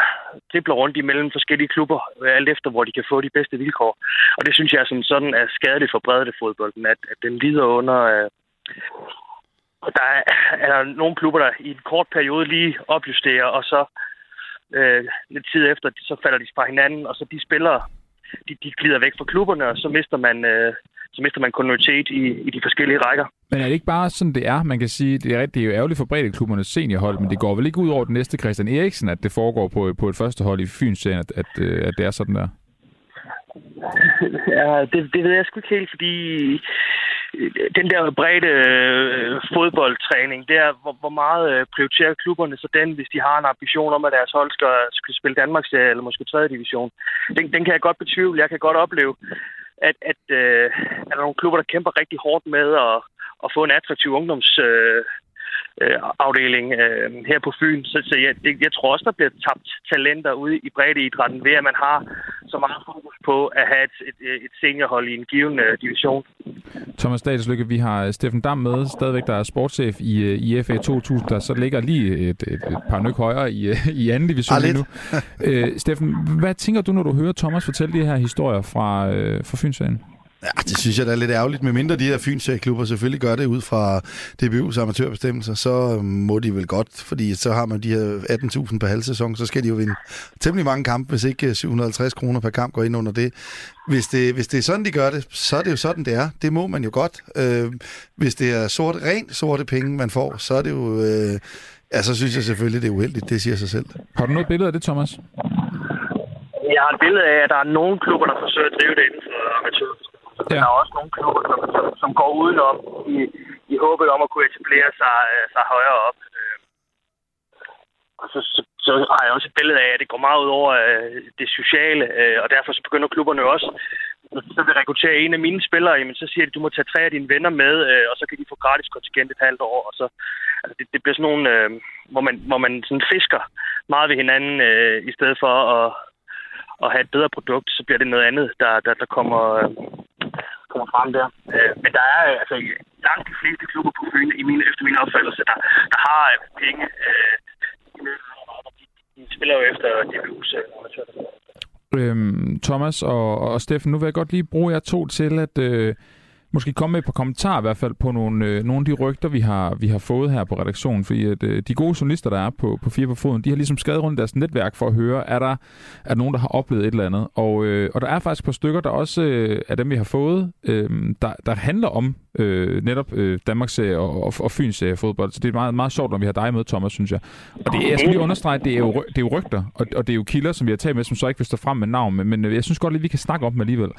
dribler rundt imellem forskellige klubber, øh, alt efter hvor de kan få de bedste vilkår. Og det synes jeg er sådan er skadeligt for bredde fodbolden, at, at den lider under... Øh, der er, er der nogle klubber, der i en kort periode lige opjusterer, og så øh, lidt tid efter, så falder de fra hinanden, og så de spillere, de, de glider væk fra klubberne, og så mister man, øh, så mister man kontinuitet i, i de forskellige rækker. Men er det ikke bare sådan, det er? Man kan sige, det er, det er jo ærgerligt for klubbernes seniorhold, men det går vel ikke ud over den næste Christian Eriksen, at det foregår på, på et første hold i Fyns at, at, øh, at det er sådan der? Ja, det, det ved jeg sgu ikke helt, fordi øh, den der brede øh, fodboldtræning, det er, hvor, hvor meget øh, prioriterer klubberne så den, hvis de har en ambition om, at deres hold skal, skal spille Danmarks eller måske 3. division. Den, den kan jeg godt betvivle. Jeg kan godt opleve, at, at, øh, at der er nogle klubber, der kæmper rigtig hårdt med at, at få en attraktiv ungdoms... Øh, øh, afdeling øh, her på Fyn. Så, så jeg, det, jeg tror også, der bliver tabt talenter ude i breddeidrætten ved, at man har så meget fokus på at have et, et, et seniorhold i en given uh, division. Thomas Stadslykke, vi har Steffen Dam med, stadigvæk der er sportschef i, øh, i FA 2000, der så ligger lige et, et, et par nyk højere i, øh, i anden division lige nu. uh, Steffen, hvad tænker du, når du hører Thomas fortælle de her historier fra, uh, fra Fynsserien? Ja, det synes jeg da er lidt ærgerligt, medmindre de her Fyns-klubber selvfølgelig gør det ud fra DBU's amatørbestemmelser, så må de vel godt, fordi så har man de her 18.000 per halv sæson, så skal de jo vinde temmelig mange kampe, hvis ikke 750 kroner per kamp går ind under det. Hvis det, hvis det er sådan, de gør det, så er det jo sådan, det er. Det må man jo godt. Øh, hvis det er sort, rent sorte penge, man får, så er det jo... Øh, ja, så synes jeg selvfølgelig, det er uheldigt. Det siger sig selv. Har du noget billede af det, Thomas? Jeg har et billede af, at der er nogle klubber, der forsøger at drive det inden for amatør ja. der er også nogle klubber, som, som, som går udenom i, i håbet om at kunne etablere sig, øh, sig højere op. Øh. Og så, så, så har jeg også et billede af, at det går meget ud over øh, det sociale, og derfor så begynder klubberne også, så vil rekruttere en af mine spillere, jamen, så siger de, du må tage tre af dine venner med, og så kan de få gratis kontingent et halvt år. Og så, altså, det, det bliver sådan nogle, øh, hvor man, hvor man sådan fisker meget ved hinanden, øh, i stedet for at, at have et bedre produkt, så bliver det noget andet, der, der, der kommer, øh, kommer frem der. Øh, men der er øh, altså langt de fleste klubber på Fyn, i min, efter min opfattelse, der, der har øh, penge. Øh, de, de spiller jo efter DBU's øh, Øhm, Thomas og, og Steffen, nu vil jeg godt lige bruge jer to til at øh, måske komme med et par kommentarer i hvert fald på nogle, øh, nogle af de rygter, vi har, vi har fået her på redaktionen. Fordi at, øh, de gode journalister, der er på, på Fire på Foden, de har ligesom skadet rundt i deres netværk for at høre, er der, er nogen, der har oplevet et eller andet. Og, øh, og der er faktisk et par stykker, der også øh, af dem, vi har fået, øh, der, der handler om øh, netop øh, Danmarks og, og, og Fyns fodbold. Så det er meget, meget sjovt, når vi har dig med, Thomas, synes jeg. Og det, jeg skal lige understrege, det er jo, det er jo rygter, og, og det er jo kilder, som vi har talt med, som så ikke vil stå frem med navn, men, men øh, jeg synes godt lige, vi kan snakke om dem alligevel.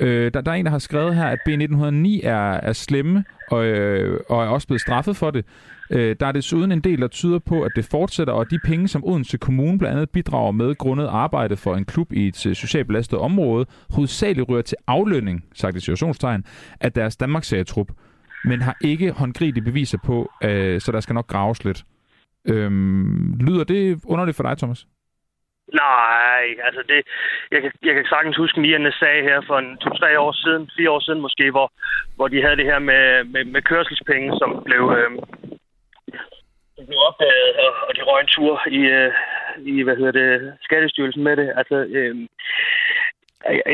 Øh, der, der er en, der har skrevet her, at B1909 er, er slemme, og, øh, og er også blevet straffet for det. Øh, der er desuden en del, der tyder på, at det fortsætter, og de penge, som Odense Kommune blandt andet bidrager med grundet arbejde for en klub i et øh, socialt belastet område, hovedsageligt rører til aflønning, sagt i situationstegn, af deres Danmarks-serietrup, men har ikke håndgribelige beviser på, øh, så der skal nok graves lidt. Øhm, lyder det underligt for dig, Thomas? Nej, altså det, jeg kan, jeg kan sagtens huske Nierne sag her for en to-tre år siden, fire år siden måske, hvor, hvor de havde det her med, med, med kørselspenge, som blev, øh, blev opdaget, og, og de røg en tur i, øh, i hvad hedder det, Skattestyrelsen med det. Altså, øh,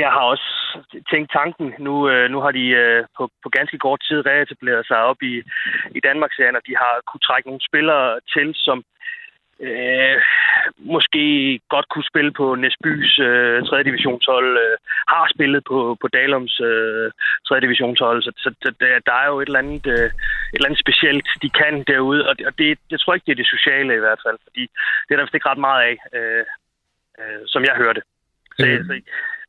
jeg har også tænkt tanken. Nu, øh, nu har de øh, på, på ganske kort tid reetableret sig op i, i Danmarks og de har kunne trække nogle spillere til, som øh, måske godt kunne spille på Næsbys øh, 3. divisionshold, øh, har spillet på, på Dalums øh, 3. divisionshold, så, så der, der er jo et eller, andet, øh, et eller andet specielt, de kan derude, og, det, og det, jeg tror ikke, det er det sociale i hvert fald, fordi det er der vist ikke ret meget af, øh, øh, som jeg hørte. Så, mm. så,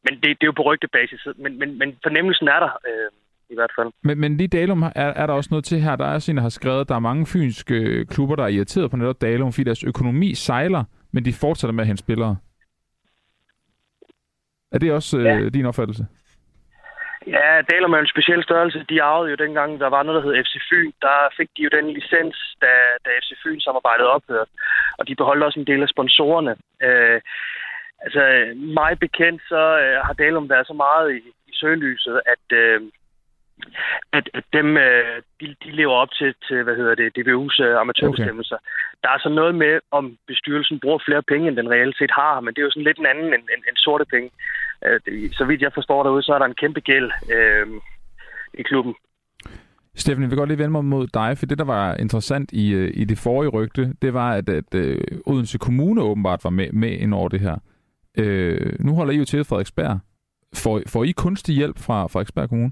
men det, det er jo på rygtebasis, men, men, men fornemmelsen er der. Øh, i hvert fald. Men, men lige Dalum er, er der også noget til her. Der er sådan, der har skrevet, at der er mange fynske øh, klubber, der er irriteret på netop Dalum, fordi deres økonomi sejler, men de fortsætter med at hente spillere. Er det også øh, ja. øh, din opfattelse? Ja, Dalum er en speciel størrelse. De arvede jo dengang, der var noget, der hed FC Fyn. Der fik de jo den licens, da, da FC Fyn samarbejdet ophørte. Og de beholdt også en del af sponsorerne. Øh, altså, mig bekendt, så øh, har Dalum været så meget i, i søgelyset, at, øh, at, at dem, øh, de, de lever op til, til hvad hedder det, DBU's øh, amatørbestemmelser. Okay. Der er så noget med, om bestyrelsen bruger flere penge, end den reelt set har, men det er jo sådan lidt en anden end, end, end sorte penge. Øh, det, så vidt jeg forstår derude, så er der en kæmpe gæld øh, i klubben. Steffen, jeg vil godt lige vende mig mod dig, for det, der var interessant i, øh, i det forrige rygte, det var, at, at Odense Kommune åbenbart var med, med ind over det her. Uh, nu holder I jo til Frederiksberg. Får, får I kunstig hjælp fra Frederiksberg Kommune?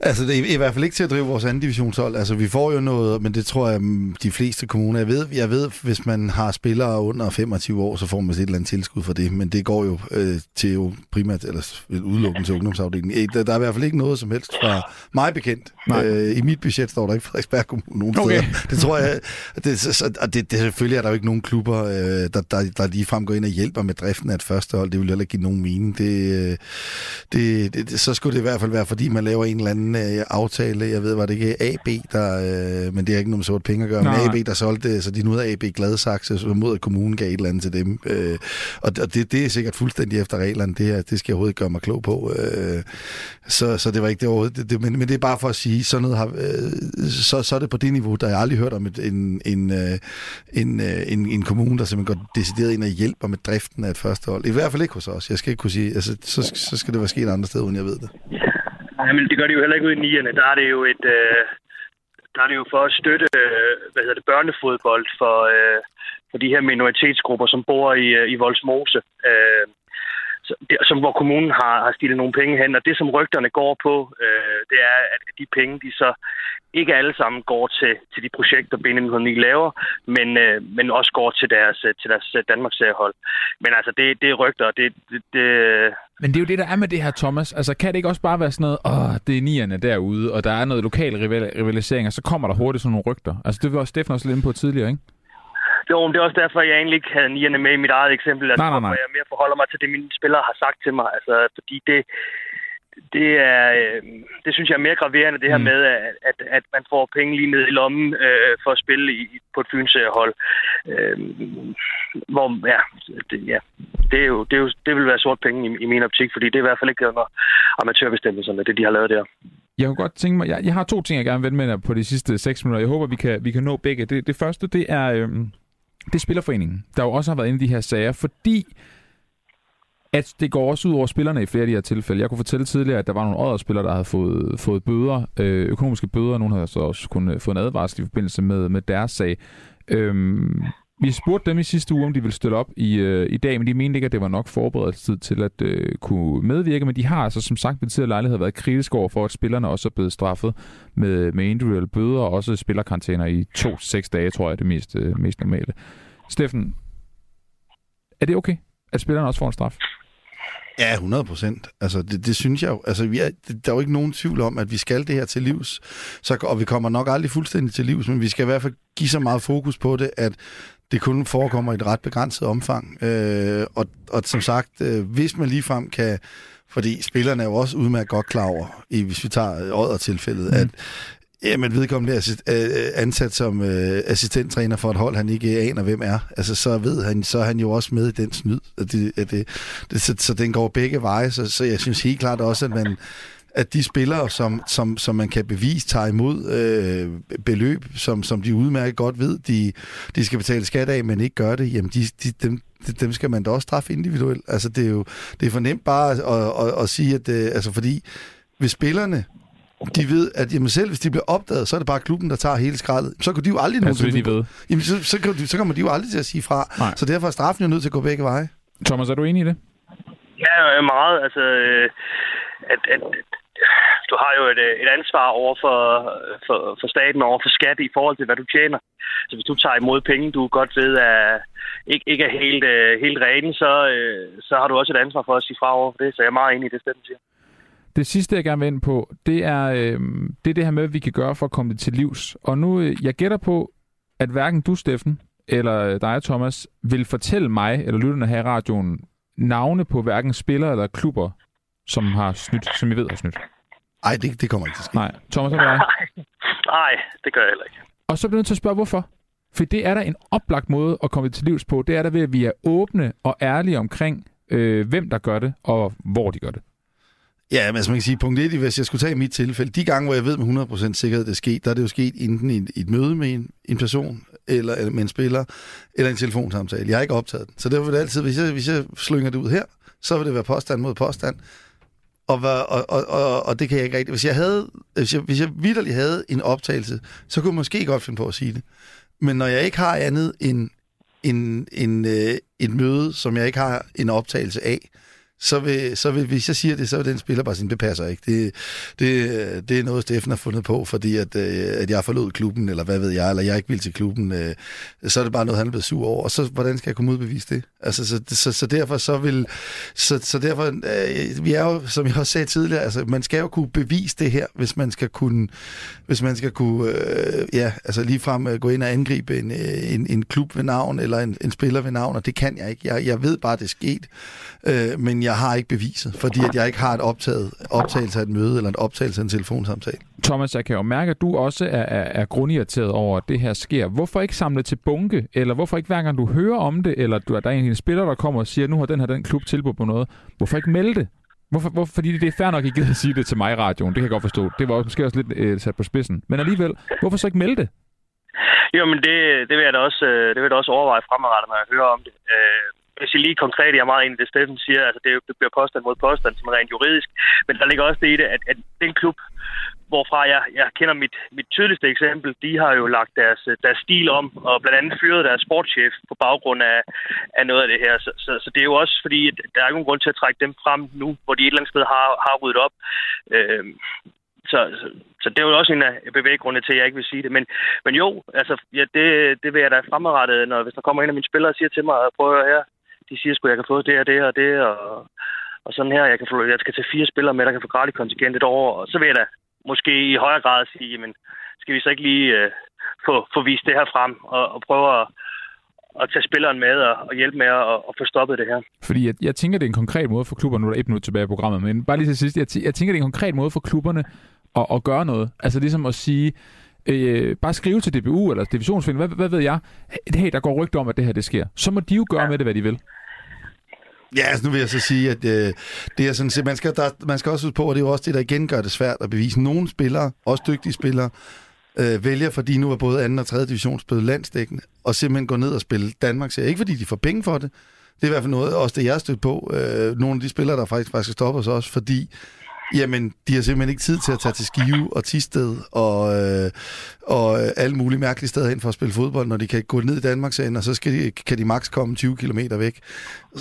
Altså, det er i hvert fald ikke til at drive vores anden divisionshold. Altså, vi får jo noget, men det tror jeg, mm, de fleste kommuner... Jeg ved, jeg ved hvis man har spillere under 25 år, så får man et eller andet tilskud for det, men det går jo øh, til jo primært, eller udelukkende til ungdomsafdelingen. Der, der er i hvert fald ikke noget som helst fra mig bekendt. Øh, I mit budget står der ikke Frederiksberg Kommune nogen okay. steder. Det tror jeg... Det, så, og det, det, selvfølgelig er der jo ikke nogen klubber, øh, der, der, der lige frem går ind og hjælper med driften af et første hold. Det vil heller ikke give nogen mening. Det, øh, det, det, så skulle det i hvert fald være, fordi man laver en eller anden anden øh, aftale, jeg ved, var det ikke AB, der, øh, men det er ikke noget med sort penge at gøre, Nej. men AB, der solgte, så de nu er AB Gladsaxe, så mod at kommunen gav et eller andet til dem. Øh, og og det, det er sikkert fuldstændig efter reglerne, det, her, det skal jeg overhovedet ikke gøre mig klog på. Øh, så, så det var ikke det overhovedet, det, det, men, men det er bare for at sige, sådan noget har, øh, så, så er det på det niveau, der jeg aldrig hørt om et, en, en, øh, en, øh, en, en kommune, der simpelthen går decideret ind og hjælper med driften af et første hold. I hvert fald ikke hos os. Jeg skal ikke kunne sige, altså, så, så skal det være sket andre steder, uden jeg ved det. Nej, men det gør de jo heller ikke ude i nierne. Der er det jo et... Øh, der er det jo for at støtte øh, hvad hedder det, børnefodbold for, øh, for de her minoritetsgrupper, som bor i, øh, i Voldsmose. Øh, som hvor kommunen har, har stillet nogle penge hen. Og det, som rygterne går på, øh, det er, at de penge, de så ikke alle sammen går til, til de projekter, B909 laver, men, øh, men også går til deres, til deres Danmarks hold. Men altså, det, det er rygter, det, det, det... Men det er jo det, der er med det her, Thomas. Altså, kan det ikke også bare være sådan noget, åh, det er nierne derude, og der er noget lokal rivalisering, og så kommer der hurtigt sådan nogle rygter. Altså, det var Stefan også lidt på tidligere, ikke? Jo, men det er også derfor, jeg egentlig ikke havde nierne med i mit eget eksempel. Altså, nej, nej, nej. jeg mere forholder mig til det, mine spillere har sagt til mig. Altså, fordi det, det er, øh, det synes jeg er mere graverende, det her mm. med, at, at, at man får penge lige ned i lommen øh, for at spille i, på et Fynshold. Øh, hvor, ja, det, ja, det, er jo, det, er jo, det vil være sort penge i, i min optik, fordi det er i hvert fald ikke under amatørbestemmelserne, det de har lavet der. Jeg kunne godt tænke mig, jeg, jeg har to ting, jeg gerne vil vende med på de sidste seks minutter. Jeg håber, vi kan, vi kan nå begge. Det, det første, det er... Øh, det er Spillerforeningen, der jo også har været inde i de her sager, fordi at det går også ud over spillerne i flere af de her tilfælde. Jeg kunne fortælle tidligere, at der var nogle andre spillere, der havde fået, fået bøder, øh, økonomiske bøder. Nogle havde så også kun øh, fået en advarsel i forbindelse med, med deres sag. Øhm, vi spurgte dem i sidste uge, om de ville stille op i, øh, i dag, men de mente ikke, at det var nok forberedelsestid til at øh, kunne medvirke. Men de har altså som sagt ved tidligere lejlighed været kritiske over for, at spillerne også er blevet straffet med, med individuelle bøder, og også spillerkarantæner i to til seks dage, tror jeg er det mest, øh, mest normale. Steffen, er det okay, at spillerne også får en straf? Ja, 100 procent. Altså, det, det synes jeg jo. Altså, vi er, der er jo ikke nogen tvivl om, at vi skal det her til livs. Så, og vi kommer nok aldrig fuldstændig til livs, men vi skal i hvert fald give så meget fokus på det, at det kun forekommer i et ret begrænset omfang. Øh, og, og som sagt, øh, hvis man ligefrem kan... Fordi spillerne er jo også udmærket godt klar over, hvis vi tager Odder-tilfældet, mm. at Jamen, vedkommende er øh, øh, ansat som øh, assistenttræner for et hold, han ikke aner, hvem er. Altså, så ved han, så er han jo også med i den snyd. At det, at det, det, så, så den går begge veje, så, så jeg synes helt klart også, at man at de spillere, som, som, som man kan bevise, tager imod øh, beløb, som, som de udmærket godt ved, de, de skal betale skat af, men ikke gør det, jamen de, de, dem, dem skal man da også straffe individuelt. Altså det er jo det er for nemt bare at, at, at sige, at øh, altså fordi hvis spillerne de ved, at jamen selv hvis de bliver opdaget, så er det bare klubben, der tager hele skraldet. Så kan de jo aldrig nogen de ved. Jamen, så, så, kan, så kommer de jo aldrig til at sige fra. Nej. Så derfor er straffen jo nødt til at gå begge veje. Thomas, er du enig i det? Ja, meget. Altså, øh, at, at, du har jo et, øh, et ansvar over for, for, for staten over for skat i forhold til, hvad du tjener. Så hvis du tager imod penge, du godt ved at ikke, ikke er helt, øh, helt rene, så, så har du også et ansvar for at sige fra over for det. Så jeg er meget enig i det, Steffen siger. Det sidste, jeg gerne vil ind på, det er, øh, det er det her med, hvad vi kan gøre for at komme det til livs. Og nu, øh, jeg gætter på, at hverken du, Steffen, eller dig, Thomas, vil fortælle mig, eller lytterne her i radioen, navne på hverken spillere eller klubber, som har snydt, som I ved har snydt. Nej, det, det kommer ikke til at ske. Nej. Thomas, hvad er (laughs) Nej, det gør jeg heller ikke. Og så bliver jeg nødt til at spørge, hvorfor? For det er der en oplagt måde at komme til livs på. Det er der ved, at vi er åbne og ærlige omkring, øh, hvem der gør det, og hvor de gør det. Ja, men altså man kan sige, punkt 1, hvis jeg skulle tage mit tilfælde, de gange, hvor jeg ved med 100% sikkerhed, det er sket, der er det jo sket enten i et, møde med en, en person, eller, eller med en spiller, eller en telefonsamtale. Jeg har ikke optaget den. Så derfor vil det altid, hvis jeg, hvis jeg slynger det ud her, så vil det være påstand mod påstand. Og, og, og, og, og det kan jeg ikke rigtig. Hvis jeg havde, hvis jeg, hvis jeg vidderligt havde en optagelse, så kunne jeg måske godt finde på at sige det. Men når jeg ikke har andet end en, en, øh, et møde, som jeg ikke har en optagelse af, så vil, så vil, hvis jeg siger det, så vil den spiller bare sige, det passer ikke. Det, det, det er noget, Steffen har fundet på, fordi at, øh, at jeg forlod klubben, eller hvad ved jeg, eller jeg ikke vil til klubben. Øh, så er det bare noget, han er blevet sur over. Og så, hvordan skal jeg komme ud og bevise det? Altså, så, så, så derfor så vil... Så, så derfor, øh, vi er jo, som jeg også sagde tidligere, altså, man skal jo kunne bevise det her, hvis man skal kunne, hvis man skal kunne, øh, ja, altså ligefrem øh, gå ind og angribe en, øh, en, en klub ved navn, eller en, en spiller ved navn, og det kan jeg ikke. Jeg, jeg ved bare, det er sket, øh, men jeg har ikke beviset, fordi at jeg ikke har et optaget, optagelse af et møde eller en optagelse af en telefonsamtale. Thomas, jeg kan jo mærke, at du også er, er, er grundirriteret over, at det her sker. Hvorfor ikke samle til bunke, eller hvorfor ikke hver gang du hører om det, eller du, der er en spiller, der kommer og siger, nu har den her den klub tilbudt på noget, hvorfor ikke melde det? Hvorfor, hvorfor, fordi det er fair nok, at I gider at sige det til mig i radioen. Det kan jeg godt forstå. Det var måske også lidt øh, sat på spidsen. Men alligevel, hvorfor så ikke melde det? Jo, men det, det, vil jeg da også, øh, det vil jeg da også overveje fremadrettet, når jeg hører om det. Øh, hvis jeg lige konkret, jeg er meget enig i det, Steffen siger, altså det, det bliver påstand mod påstand, som er rent juridisk, men der ligger også det i det, at, at den klub, hvorfra jeg, jeg kender mit, mit tydeligste eksempel, de har jo lagt deres, deres stil om, og blandt andet fyret deres sportschef på baggrund af, af noget af det her. Så, så, så det er jo også fordi, at der er ikke nogen grund til at trække dem frem nu, hvor de et eller andet sted har, har ryddet op. Øh, så, så, så det er jo også en af bevæggrundene til, at jeg ikke vil sige det. Men, men jo, altså, ja, det, det vil jeg da fremadrettet, når, hvis der kommer en af mine spillere og siger til mig, prøv at her, de siger at jeg kan få det og det og det, og, og sådan her, jeg, kan få, jeg skal tage fire spillere med, der kan få gratis kontingent et år, og så vil jeg da måske i højere grad sige, jamen, skal vi så ikke lige øh, få, få vist det her frem, og, og prøve at, at tage spilleren med og, og hjælpe med at, at få stoppet det her. Fordi jeg, jeg tænker, det er en konkret måde for klubberne, nu er der et minut tilbage i programmet, men bare lige til sidst, jeg, jeg tænker, det er en konkret måde for klubberne at, at gøre noget. Altså ligesom at sige, øh, bare skrive til DBU eller divisionsforeningen, hvad, hvad ved jeg, hey, der går rygter om, at det her det sker. Så må de jo gøre ja. med det, hvad de vil. Ja, altså nu vil jeg så sige, at øh, det er sådan set, man skal, der, man skal også huske på, at det er jo også det, der igen gør det svært at bevise. Nogle spillere, også dygtige spillere, øh, vælger, fordi nu er både anden og tredje division spillet landsdækkende, og simpelthen går ned og spille Danmark. Så ikke fordi de får penge for det, Det er i hvert fald noget, også det jeg har stødt på. Øh, nogle af de spillere, der faktisk, faktisk stopper os også, fordi Jamen, de har simpelthen ikke tid til at tage til Skive og Tisted og, øh, og alle mulige mærkelige steder hen for at spille fodbold, når de kan gå ned i Danmark og så skal de, kan de maks komme 20 km væk.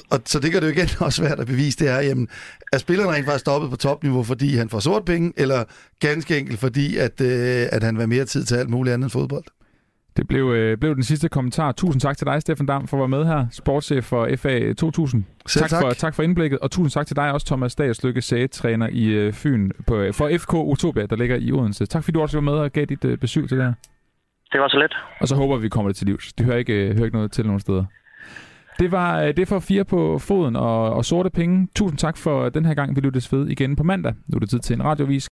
Og, så det gør det jo igen (laughs) også svært at bevise, det er, jamen, er spilleren rent faktisk stoppet på topniveau, fordi han får sort penge, eller ganske enkelt fordi, at, øh, at han vil mere tid til alt muligt andet end fodbold? Det blev, øh, blev den sidste kommentar. Tusind tak til dig, Stefan Dam, for at være med her. Sportschef for FA 2000. Selv tak, tak. For, tak for indblikket, og tusind tak til dig også, Thomas Dagslykke, sægetræner i øh, Fyn på, øh, for FK Utopia, der ligger i Odense. Tak fordi du også var med og gav dit øh, besøg til det her. Det var så let. Og så håber vi, vi kommer det til livs. Det hører ikke, øh, hører ikke noget til nogen steder. Det var øh, det for fire på foden og, og sorte penge. Tusind tak for den her gang. Vi lyttes ved igen på mandag. Nu er det tid til en radiovis.